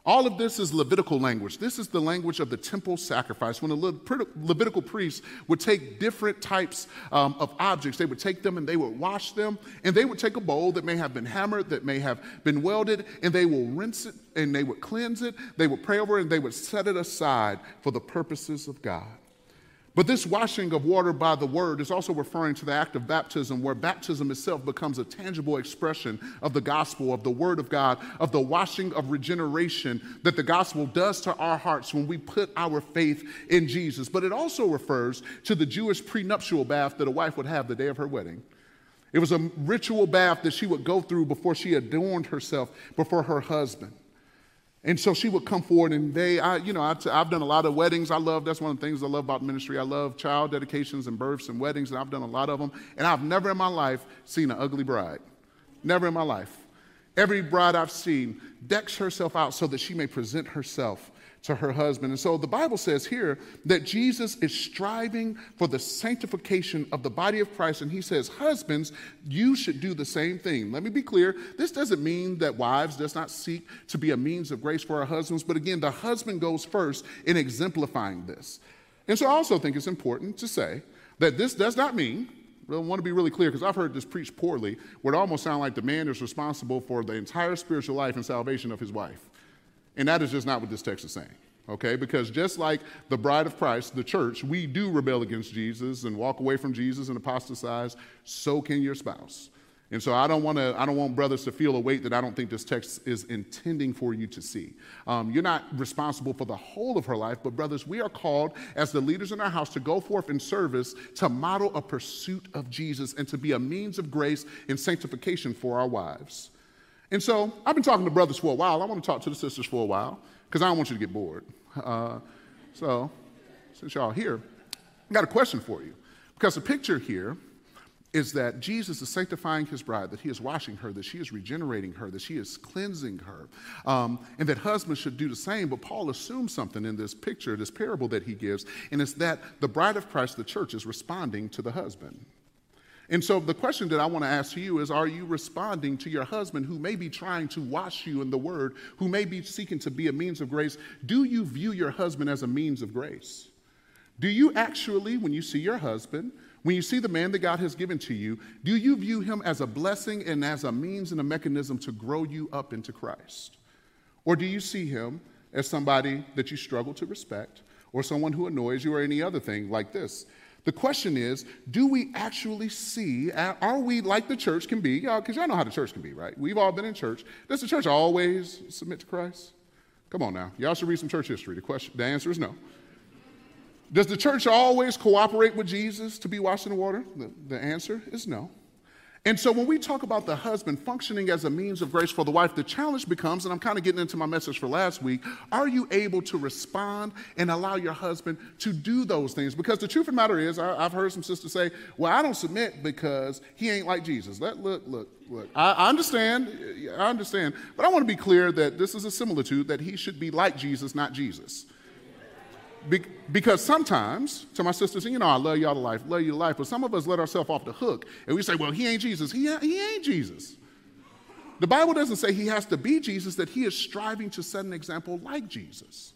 S2: All of this is Levitical language. This is the language of the temple sacrifice. When the Levitical priests would take different types um, of objects, they would take them and they would wash them, and they would take a bowl that may have been hammered, that may have been welded, and they will rinse it and they would cleanse it, they would pray over it, and they would set it aside for the purposes of God. But this washing of water by the word is also referring to the act of baptism, where baptism itself becomes a tangible expression of the gospel, of the word of God, of the washing of regeneration that the gospel does to our hearts when we put our faith in Jesus. But it also refers to the Jewish prenuptial bath that a wife would have the day of her wedding. It was a ritual bath that she would go through before she adorned herself before her husband. And so she would come forward, and they, I, you know, I, have done a lot of weddings. I love, that's one of the things I love about ministry. I love child dedications and births and weddings, and I've done a lot of them. And I've never in my life seen an ugly bride. Never in my life. Every bride I've seen decks herself out so that she may present herself to her husband. And so the Bible says here that Jesus is striving for the sanctification of the body of Christ. And he says, Husbands, you should do the same thing. Let me be clear. This doesn't mean that wives does not seek to be a means of grace for our husbands. But again, the husband goes first in exemplifying this. And so I also think it's important to say that this does not mean I want to be really clear because I've heard this preached poorly, where it almost sounds like the man is responsible for the entire spiritual life and salvation of his wife. And that is just not what this text is saying. Okay, because just like the bride of Christ, the church, we do rebel against Jesus and walk away from Jesus and apostatize, so can your spouse. And so I don't want to. I don't want brothers to feel a weight that I don't think this text is intending for you to see. Um, you're not responsible for the whole of her life, but brothers, we are called as the leaders in our house to go forth in service to model a pursuit of Jesus and to be a means of grace and sanctification for our wives. And so I've been talking to brothers for a while. I want to talk to the sisters for a while because I don't want you to get bored. Uh, so, since y'all here, I got a question for you. Because the picture here is that Jesus is sanctifying his bride, that he is washing her, that she is regenerating her, that she is cleansing her, um, and that husbands should do the same. But Paul assumes something in this picture, this parable that he gives, and it's that the bride of Christ, the church, is responding to the husband. And so the question that I want to ask you is Are you responding to your husband who may be trying to wash you in the word, who may be seeking to be a means of grace? Do you view your husband as a means of grace? Do you actually, when you see your husband, when you see the man that God has given to you, do you view him as a blessing and as a means and a mechanism to grow you up into Christ? Or do you see him as somebody that you struggle to respect or someone who annoys you or any other thing like this. The question is, do we actually see, are we like the church can be? Because y'all know how the church can be, right? We've all been in church. Does the church always submit to Christ? Come on now. Y'all should read some church history. The, question, the answer is no. Does the church always cooperate with Jesus to be washed in the water? The, the answer is no. And so when we talk about the husband functioning as a means of grace for the wife, the challenge becomes, and I'm kind of getting into my message for last week, are you able to respond and allow your husband to do those things? Because the truth of the matter is, I, have heard some sisters say, well, I don't submit because he ain't like Jesus. Let, look, look, look. I, I understand, I understand, but I want to be clear that this is a similitude, that he should be like Jesus, not Jesus. Be- because sometimes, to my sisters, you know, I love y'all to life, love you to life, but some of us let ourselves off the hook and we say, well, he ain't Jesus. He, he ain't Jesus. The Bible doesn't say he has to be Jesus, that he is striving to set an example like Jesus.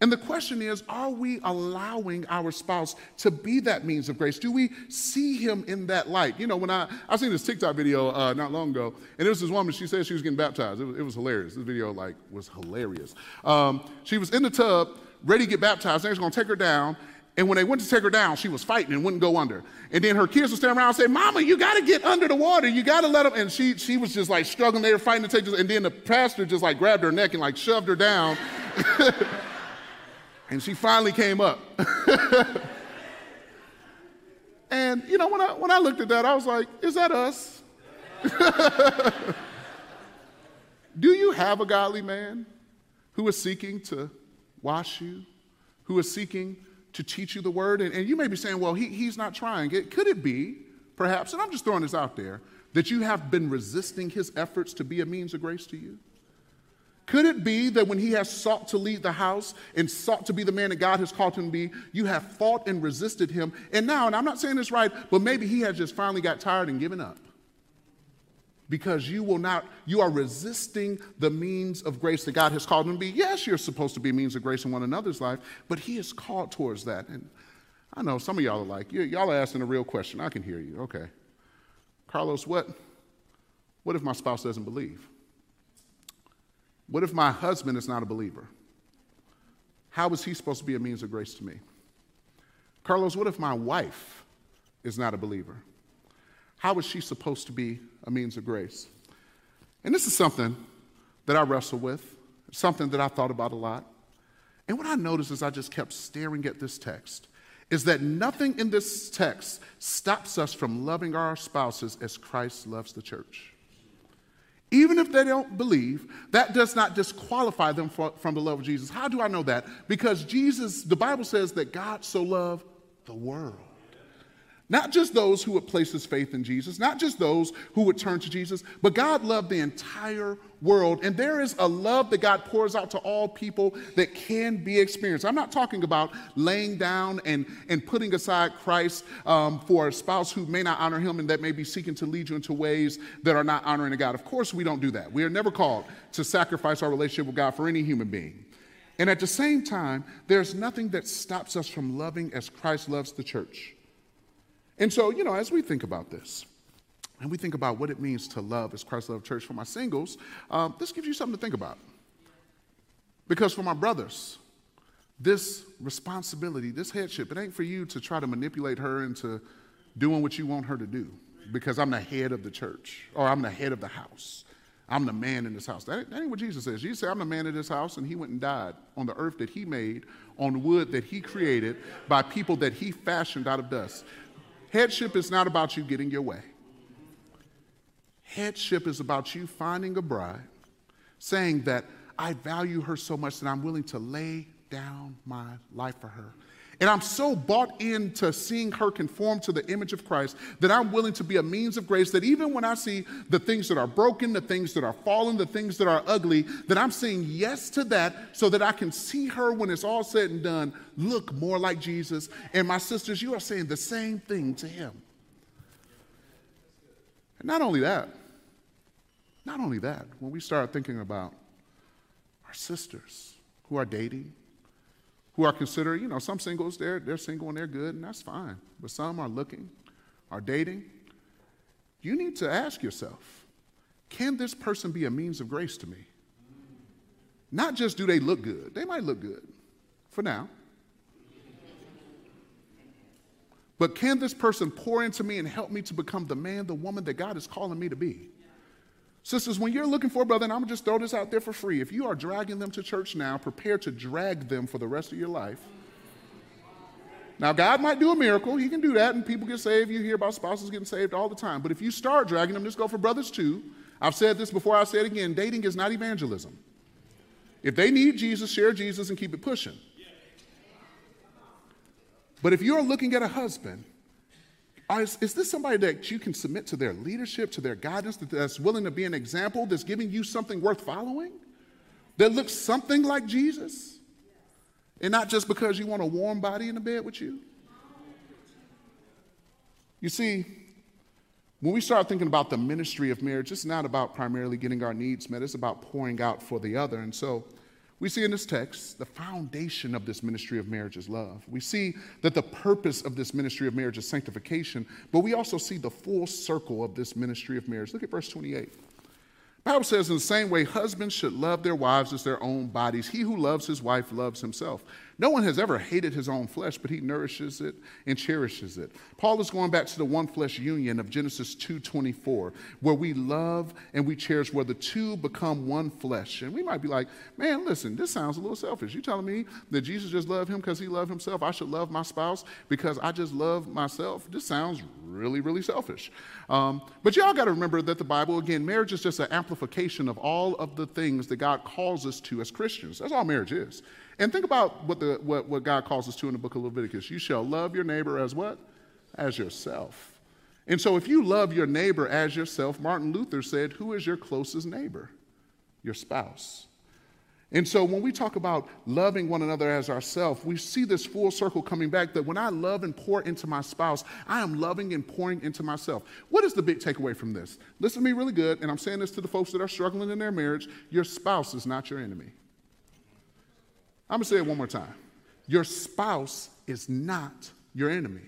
S2: And the question is, are we allowing our spouse to be that means of grace? Do we see him in that light? You know, when I, I seen this TikTok video uh, not long ago, and it was this woman, she said she was getting baptized. It was, it was hilarious. This video, like, was hilarious. Um, she was in the tub, ready to get baptized. They was going to take her down. And when they went to take her down, she was fighting and wouldn't go under. And then her kids would stand around and say, Mama, you got to get under the water. You got to let them. And she, she was just like struggling there, fighting to take this. And then the pastor just like grabbed her neck and like shoved her down. <laughs> and she finally came up. <laughs> and, you know, when I, when I looked at that, I was like, Is that us? <laughs> Do you have a godly man who is seeking to wash you, who is seeking to teach you the word. And, and you may be saying, well, he, he's not trying. It, could it be, perhaps, and I'm just throwing this out there, that you have been resisting his efforts to be a means of grace to you? Could it be that when he has sought to lead the house and sought to be the man that God has called him to be, you have fought and resisted him? And now, and I'm not saying this right, but maybe he has just finally got tired and given up because you will not, you are resisting the means of grace that God has called him to be. Yes, you're supposed to be means of grace in one another's life, but he is called towards that. And I know some of y'all are like, y'all are asking a real question. I can hear you. Okay. Carlos, what, what if my spouse doesn't believe? What if my husband is not a believer? How is he supposed to be a means of grace to me? Carlos, what if my wife is not a believer? How is she supposed to be a means of grace? And this is something that I wrestle with, something that I thought about a lot. And what I noticed as I just kept staring at this text is that nothing in this text stops us from loving our spouses as Christ loves the church. Even if they don't believe, that does not disqualify them for, from the love of Jesus. How do I know that? Because Jesus, the Bible says that God so loved the world not just those who would place his faith in Jesus, not just those who would turn to Jesus, but God loved the entire world. And there is a love that God pours out to all people that can be experienced. I'm not talking about laying down and, and putting aside Christ um, for a spouse who may not honor him and that may be seeking to lead you into ways that are not honoring to God. Of course, we don't do that. We are never called to sacrifice our relationship with God for any human being. And at the same time, there's nothing that stops us from loving as Christ loves the church. And so, you know, as we think about this, and we think about what it means to love as Christ loved church for my singles, um, this gives you something to think about. Because for my brothers, this responsibility, this headship, it ain't for you to try to manipulate her into doing what you want her to do because I'm the head of the church or I'm the head of the house. I'm the man in this house. That ain't, that ain't what Jesus says. Jesus said, I'm the man in this house, and he went and died on the earth that he made, on wood that he created, by people that he fashioned out of dust. Headship is not about you getting your way. Headship is about you finding a bride, saying that I value her so much that I'm willing to lay down my life for her. And I'm so bought into seeing her conform to the image of Christ that I'm willing to be a means of grace that even when I see the things that are broken, the things that are fallen, the things that are ugly, that I'm saying yes to that so that I can see her when it's all said and done look more like Jesus. And my sisters, you are saying the same thing to him. And not only that, not only that, when we start thinking about our sisters who are dating, who are considered, you know, some singles, they're, they're single and they're good, and that's fine. But some are looking, are dating. You need to ask yourself can this person be a means of grace to me? Not just do they look good, they might look good for now. But can this person pour into me and help me to become the man, the woman that God is calling me to be? Sisters, when you're looking for a brother, and I'm gonna just throw this out there for free, if you are dragging them to church now, prepare to drag them for the rest of your life. Now, God might do a miracle. He can do that, and people get saved. You hear about spouses getting saved all the time. But if you start dragging them, just go for brothers too. I've said this before, I'll say it again dating is not evangelism. If they need Jesus, share Jesus and keep it pushing. But if you're looking at a husband, is, is, this somebody that you can submit to their leadership, to their guidance, that's willing to be an example, that's giving you something worth following, that looks something like Jesus? And not just because you want a warm body in the bed with you? You see, when we start thinking about the ministry of marriage, it's not about primarily getting our needs met, it's about pouring out for the other. And so, we see in this text the foundation of this ministry of marriage is love. We see that the purpose of this ministry of marriage is sanctification, but we also see the full circle of this ministry of marriage. Look at verse 28. Bible says, in the same way, husbands should love their wives as their own bodies. He who loves his wife loves himself. No one has ever hated his own flesh, but he nourishes it and cherishes it. Paul is going back to the one flesh union of Genesis 2:24, where we love and we cherish, where the two become one flesh. And we might be like, man, listen, this sounds a little selfish. You telling me that Jesus just loved him because he loved himself? I should love my spouse because I just love myself? This sounds really, really selfish. Um, but y'all got to remember that the Bible, again, marriage is just an amplification of all of the things that God calls us to as Christians. That's all marriage is. And think about what, the, what, what God calls us to in the book of Leviticus. You shall love your neighbor as what? As yourself. And so if you love your neighbor as yourself, Martin Luther said, Who is your closest neighbor? Your spouse. And so when we talk about loving one another as ourselves, we see this full circle coming back that when I love and pour into my spouse, I am loving and pouring into myself. What is the big takeaway from this? Listen to me really good, and I'm saying this to the folks that are struggling in their marriage your spouse is not your enemy. I'm to say it one more time. Your spouse is not your enemy.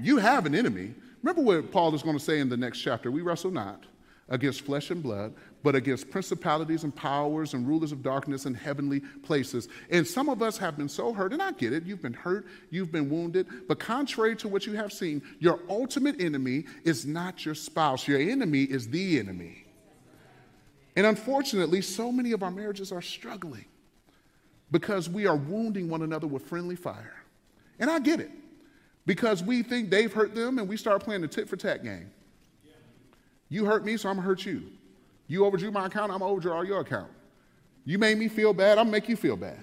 S2: You have an enemy. Remember what Paul is going to say in the next chapter. We wrestle not against flesh and blood, but against principalities and powers and rulers of darkness in heavenly places. And some of us have been so hurt, and I get it. You've been hurt, you've been wounded, but contrary to what you have seen, your ultimate enemy is not your spouse. Your enemy is the enemy. And unfortunately, so many of our marriages are struggling because we are wounding one another with friendly fire. And I get it because we think they've hurt them and we start playing the tit for tat game. You hurt me, so I'm gonna hurt you. You overdrew my account, I'm gonna overdraw your account. You made me feel bad, I'm gonna make you feel bad.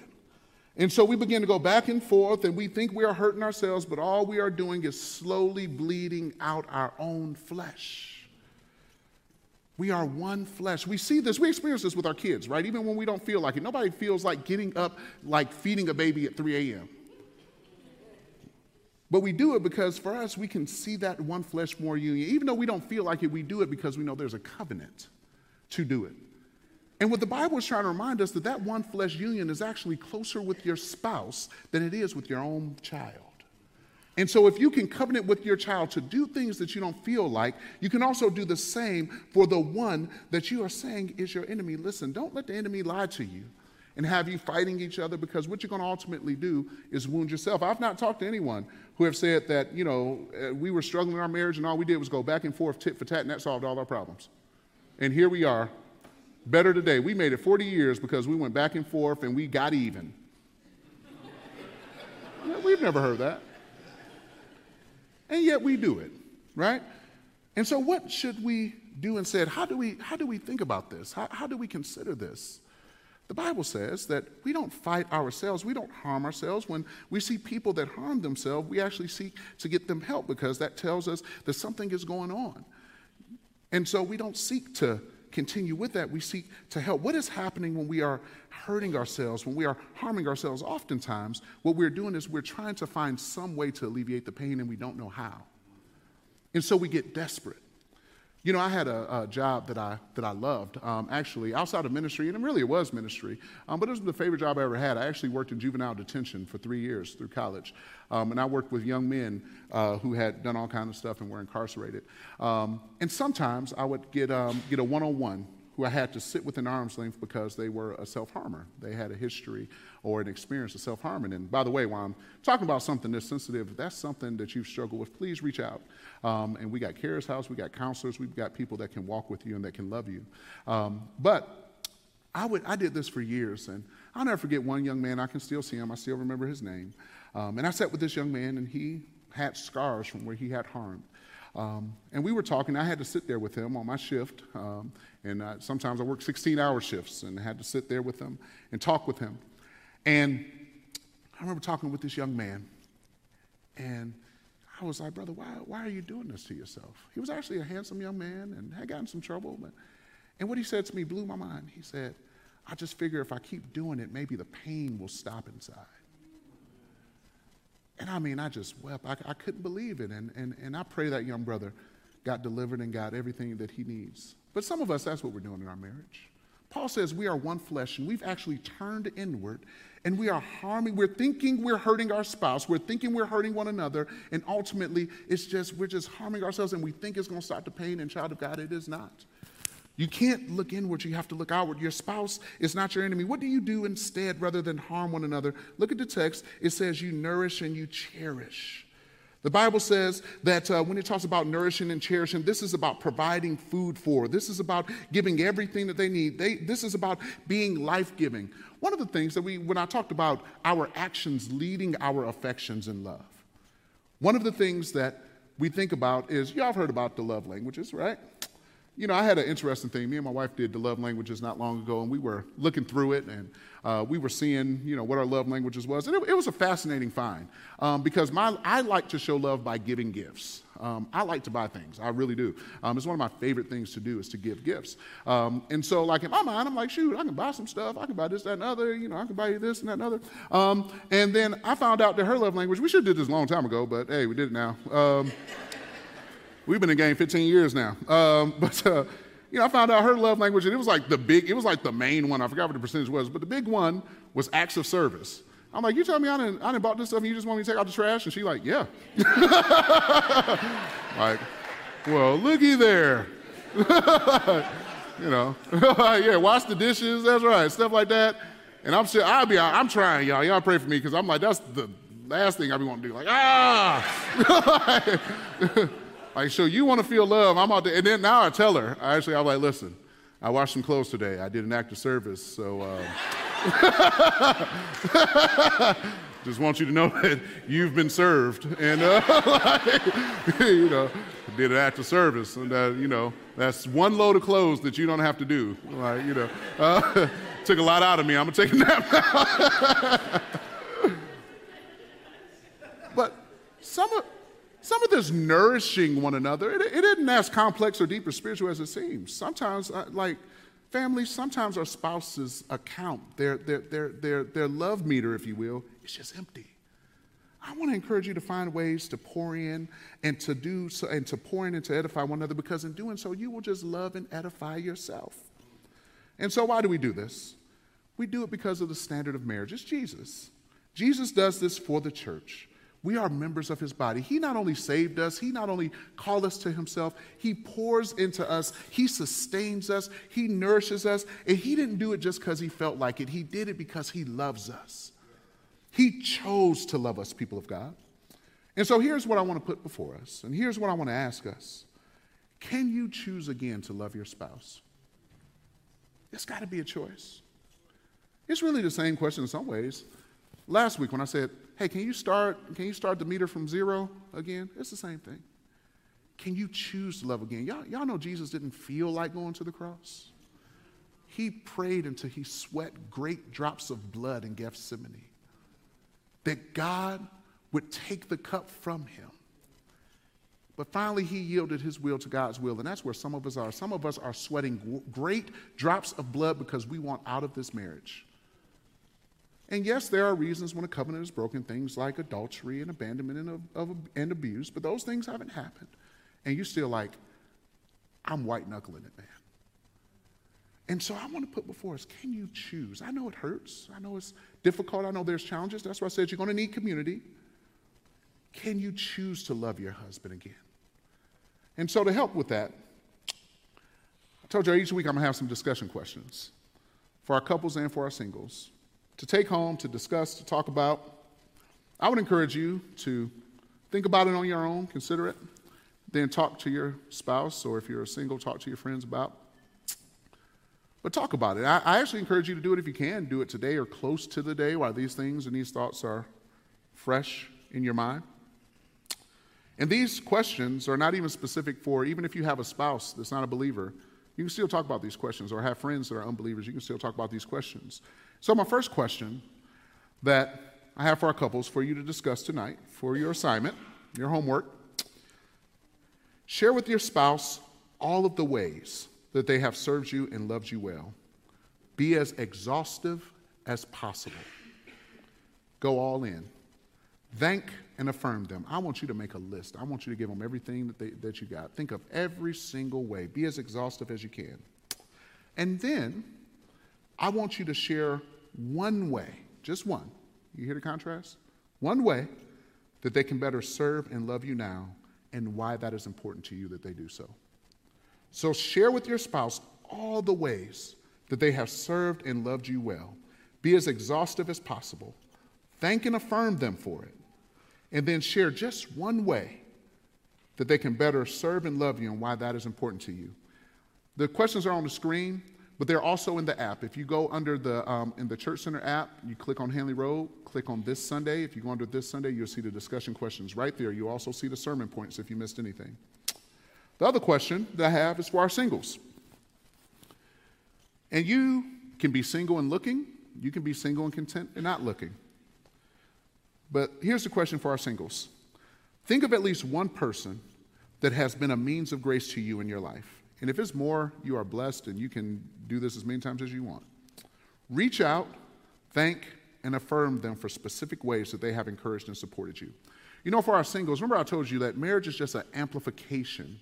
S2: And so we begin to go back and forth and we think we are hurting ourselves, but all we are doing is slowly bleeding out our own flesh. We are one flesh. We see this, we experience this with our kids, right? Even when we don't feel like it. Nobody feels like getting up, like feeding a baby at 3 a.m. But we do it because for us, we can see that one flesh more union. Even though we don't feel like it, we do it because we know there's a covenant to do it. And what the Bible is trying to remind us that that one flesh union is actually closer with your spouse than it is with your own child. And so, if you can covenant with your child to do things that you don't feel like, you can also do the same for the one that you are saying is your enemy. Listen, don't let the enemy lie to you and have you fighting each other because what you're going to ultimately do is wound yourself. I've not talked to anyone who have said that, you know, uh, we were struggling in our marriage and all we did was go back and forth, tit for tat, and that solved all our problems. And here we are, better today. We made it 40 years because we went back and forth and we got even. <laughs> We've never heard that. And yet we do it, right? And so what should we do instead? How do we, how do we think about this? How, how do we consider this? The Bible says that we don't fight ourselves, we don't harm ourselves. When we see people that harm themselves, we actually seek to get them help because that tells us that something is going on. And so we don't seek to continue with that. We seek to help. What is happening when we are hurting ourselves, when we are harming ourselves? Oftentimes, what we're doing is we're trying to find some way to alleviate the pain and we don't know how. And so we get desperate. You know, I had a, a, job that I, that I loved, um, actually, outside of ministry, and it really was ministry, um, but it was the favorite job I ever had. I actually worked in juvenile detention for three years through college, um, and I worked with young men uh, who had done all kinds of stuff and were incarcerated. Um, and sometimes I would get, um, get a one on one who I had to sit within arm's length because they were a self harmer. They had a history or an experience of self harming. And by the way, while I'm talking about something that's sensitive, if that's something that you've struggled with, please reach out. Um, and we got Cares House, we got counselors, we've got people that can walk with you and that can love you. Um, but I, would, I did this for years, and I'll never forget one young man. I can still see him, I still remember his name. Um, and I sat with this young man, and he had scars from where he had harmed. Um, and we were talking. I had to sit there with him on my shift. Um, and uh, sometimes I worked 16 hour shifts and I had to sit there with him and talk with him. And I remember talking with this young man. And I was like, brother, why, why are you doing this to yourself? He was actually a handsome young man and had gotten some trouble. But, and what he said to me blew my mind. He said, I just figure if I keep doing it, maybe the pain will stop inside. And I mean, I just wept. I, I couldn't believe it. And, and, and I pray that young brother got delivered and got everything that he needs. But some of us, that's what we're doing in our marriage. Paul says we are one flesh and we've actually turned inward and we are harming, we're thinking we're hurting our spouse, we're thinking we're hurting one another, and ultimately it's just, we're just harming ourselves and we think it's going to stop the pain, and child of God, it is not. You can't look inward, you have to look outward. Your spouse is not your enemy. What do you do instead rather than harm one another? Look at the text. It says you nourish and you cherish. The Bible says that uh, when it talks about nourishing and cherishing, this is about providing food for. This is about giving everything that they need. They, this is about being life giving. One of the things that we, when I talked about our actions leading our affections in love, one of the things that we think about is y'all have heard about the love languages, right? You know, I had an interesting thing. Me and my wife did the love languages not long ago, and we were looking through it, and uh, we were seeing, you know, what our love languages was, and it, it was a fascinating find um, because my I like to show love by giving gifts. Um, I like to buy things, I really do. Um, it's one of my favorite things to do is to give gifts. Um, and so, like in my mind, I'm like, shoot, I can buy some stuff. I can buy this, that, and other. You know, I can buy you this and that and other. Um, and then I found out that her love language. We should have did this a long time ago, but hey, we did it now. We've been in game 15 years now. Um, <laughs> but, uh, you know, I found out her love language, and it was like the big, it was like the main one. I forgot what the percentage was, but the big one was acts of service. I'm like, you tell me I didn't, I didn't bought this stuff and you just want me to take out the trash? And she like, yeah. <laughs> like, well, looky there. <laughs> you know, yeah, wash the dishes, that's right, stuff like that. And I'm still, I'll be, I'm trying, y'all. Y'all pray for me because I'm like, that's the last thing I be wanting to do. Like, ah! Like, so you want to feel love? I'm out there. And then now I tell her, I actually, I'm like, listen, I washed some clothes today. I did an act of service. So uh, <laughs> just want you to know that you've been served. And, uh, <laughs> like, you know, did an act of service. And, uh, you know, that's one load of clothes that you don't have to do. Like, you know, uh, <laughs> took a lot out of me. I'm to take a nap now. but some of, some of this nourishing one another, it, it isn't as complex or deep or spiritual as it seems. Sometimes, uh, like families, sometimes our spouses' account, their, their, their, their, their love meter, if you will, is just empty. I want to encourage you to find ways to pour in and to do so, and to pour in and to edify one another because in doing so, you will just love and edify yourself. And so, why do we do this? We do it because of the standard of marriage. It's Jesus. Jesus does this for the church. We are members of his body. He not only saved us, he not only called us to himself, he pours into us, he sustains us, he nourishes us, and he didn't do it just because he felt like it. He did it because he loves us. He chose to love us, people of God. And so here's what I want to put before us, and here's what I want to ask us Can you choose again to love your spouse? It's got to be a choice. It's really the same question in some ways. Last week when I said, hey, can you start, can you start the meter from zero again? It's the same thing. Can you choose to love again? Y'all, y'all know Jesus didn't feel like going to the cross. He prayed until he sweat great drops of blood in Gethsemane. That God would take the cup from him. But finally, he yielded his will to God's will. And that's where some of us are. Some of us are sweating great drops of blood because we want out of this marriage. And yes, there are reasons when a covenant is broken, things like adultery and abandonment and, of, of, and abuse, but those things haven't happened. And you're still like, I'm white knuckling it, man. And so I want to put before us can you choose? I know it hurts. I know it's difficult. I know there's challenges. That's why I said you're going to need community. Can you choose to love your husband again? And so to help with that, I told you each week I'm going to have some discussion questions for our couples and for our singles to take home, to discuss, to talk about. I would encourage you to think about it on your own, consider it, then talk to your spouse, or if you're single, talk to your friends about. But talk about it. I, I actually encourage you to do it if you can. Do it today or close to the day while these things and these thoughts are fresh in your mind. And these questions are not even specific for, even if you have a spouse that's not a believer, you can still talk about these questions, or have friends that are unbelievers, you can still talk about these questions. So, my first question that I have for our couples for you to discuss tonight for your assignment, your homework share with your spouse all of the ways that they have served you and loved you well. Be as exhaustive as possible. Go all in. Thank and affirm them. I want you to make a list. I want you to give them everything that, they, that you got. Think of every single way. Be as exhaustive as you can. And then I want you to share one way, just one. You hear the contrast? One way that they can better serve and love you now and why that is important to you that they do so. So share with your spouse all the ways that they have served and loved you well. Be as exhaustive as possible. Thank and affirm them for it. And then share just one way that they can better serve and love you and why that is important to you. The questions are on the screen, but they're also in the app. If you go under the um, in the Church Center app, you click on Hanley Road, click on this Sunday. If you go under this Sunday, you'll see the discussion questions right there. You also see the sermon points if you missed anything. The other question that I have is for our singles. And you can be single and looking, you can be single and content and not looking. But here's the question for our singles think of at least one person that has been a means of grace to you in your life. And if it's more, you are blessed and you can do this as many times as you want. Reach out, thank, and affirm them for specific ways that they have encouraged and supported you. You know, for our singles, remember I told you that marriage is just an amplification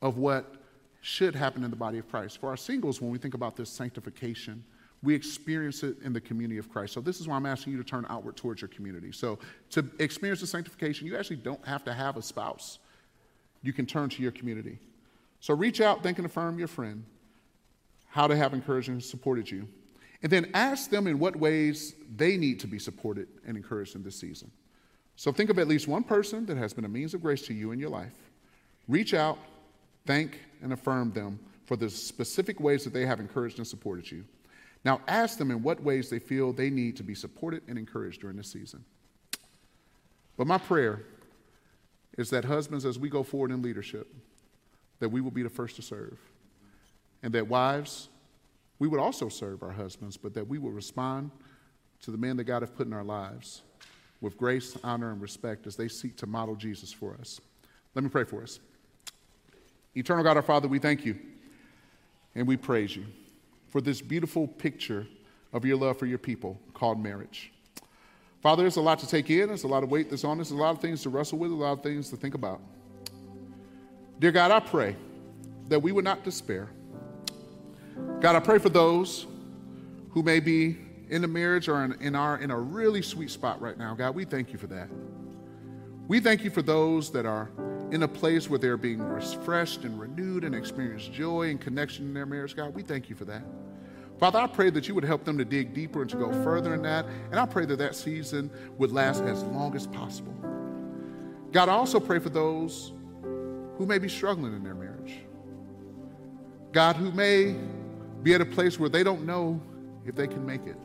S2: of what should happen in the body of Christ. For our singles, when we think about this sanctification, we experience it in the community of Christ. So, this is why I'm asking you to turn outward towards your community. So, to experience the sanctification, you actually don't have to have a spouse. You can turn to your community. So, reach out, think and affirm your friend how to have encouraged and supported you. And then ask them in what ways they need to be supported and encouraged in this season. So, think of at least one person that has been a means of grace to you in your life. Reach out, thank, and affirm them for the specific ways that they have encouraged and supported you. Now, ask them in what ways they feel they need to be supported and encouraged during this season. But my prayer is that husbands, as we go forward in leadership, that we will be the first to serve. And that wives, we would also serve our husbands, but that we will respond to the men that God has put in our lives with grace, honor, and respect as they seek to model Jesus for us. Let me pray for us. Eternal God, our Father, we thank you and we praise you for this beautiful picture of your love for your people called marriage. Father, there's a lot to take in, there's a lot of weight that's on us, there's a lot of things to wrestle with, a lot of things to think about. Dear God, I pray that we would not despair. God, I pray for those who may be in a marriage or in, in, our, in a really sweet spot right now. God, we thank you for that. We thank you for those that are in a place where they're being refreshed and renewed and experience joy and connection in their marriage, God, we thank you for that. Father, I pray that you would help them to dig deeper and to go further in that. And I pray that that season would last as long as possible. God, I also pray for those who may be struggling in their marriage. God, who may be at a place where they don't know if they can make it.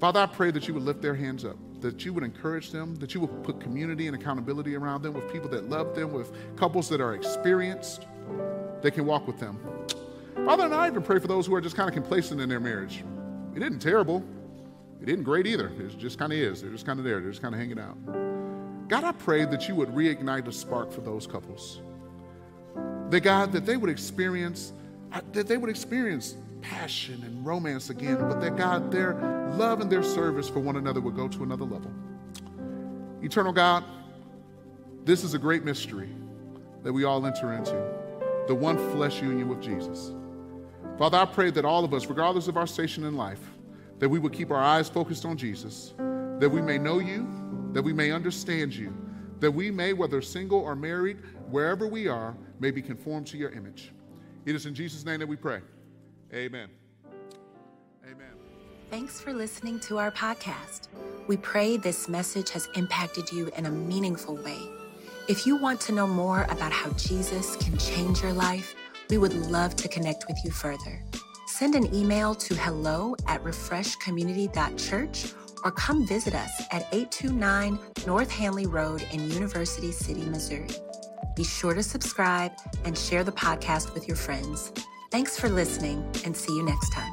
S2: Father, I pray that you would lift their hands up that you would encourage them, that you would put community and accountability around them with people that love them, with couples that are experienced, that can walk with them. Father, and I even pray for those who are just kind of complacent in their marriage. It isn't terrible. It isn't great either. It just kind of is. They're just kind of there. They're just kind of hanging out. God, I pray that you would reignite a spark for those couples. That God, that they would experience, uh, that they would experience passion and romance again, but that God, their love and their service for one another would go to another level. Eternal God, this is a great mystery that we all enter into the one flesh union with Jesus. Father, I pray that all of us, regardless of our station in life, that we would keep our eyes focused on Jesus, that we may know you, that we may understand you, that we may, whether single or married, wherever we are, may be conformed to your image. It is in Jesus' name that we pray. Amen. Amen.
S1: Thanks for listening to our podcast. We pray this message has impacted you in a meaningful way. If you want to know more about how Jesus can change your life, we would love to connect with you further. Send an email to hello at refreshcommunity.church or come visit us at 829 North Hanley Road in University City, Missouri. Be sure to subscribe and share the podcast with your friends. Thanks for listening and see you next time.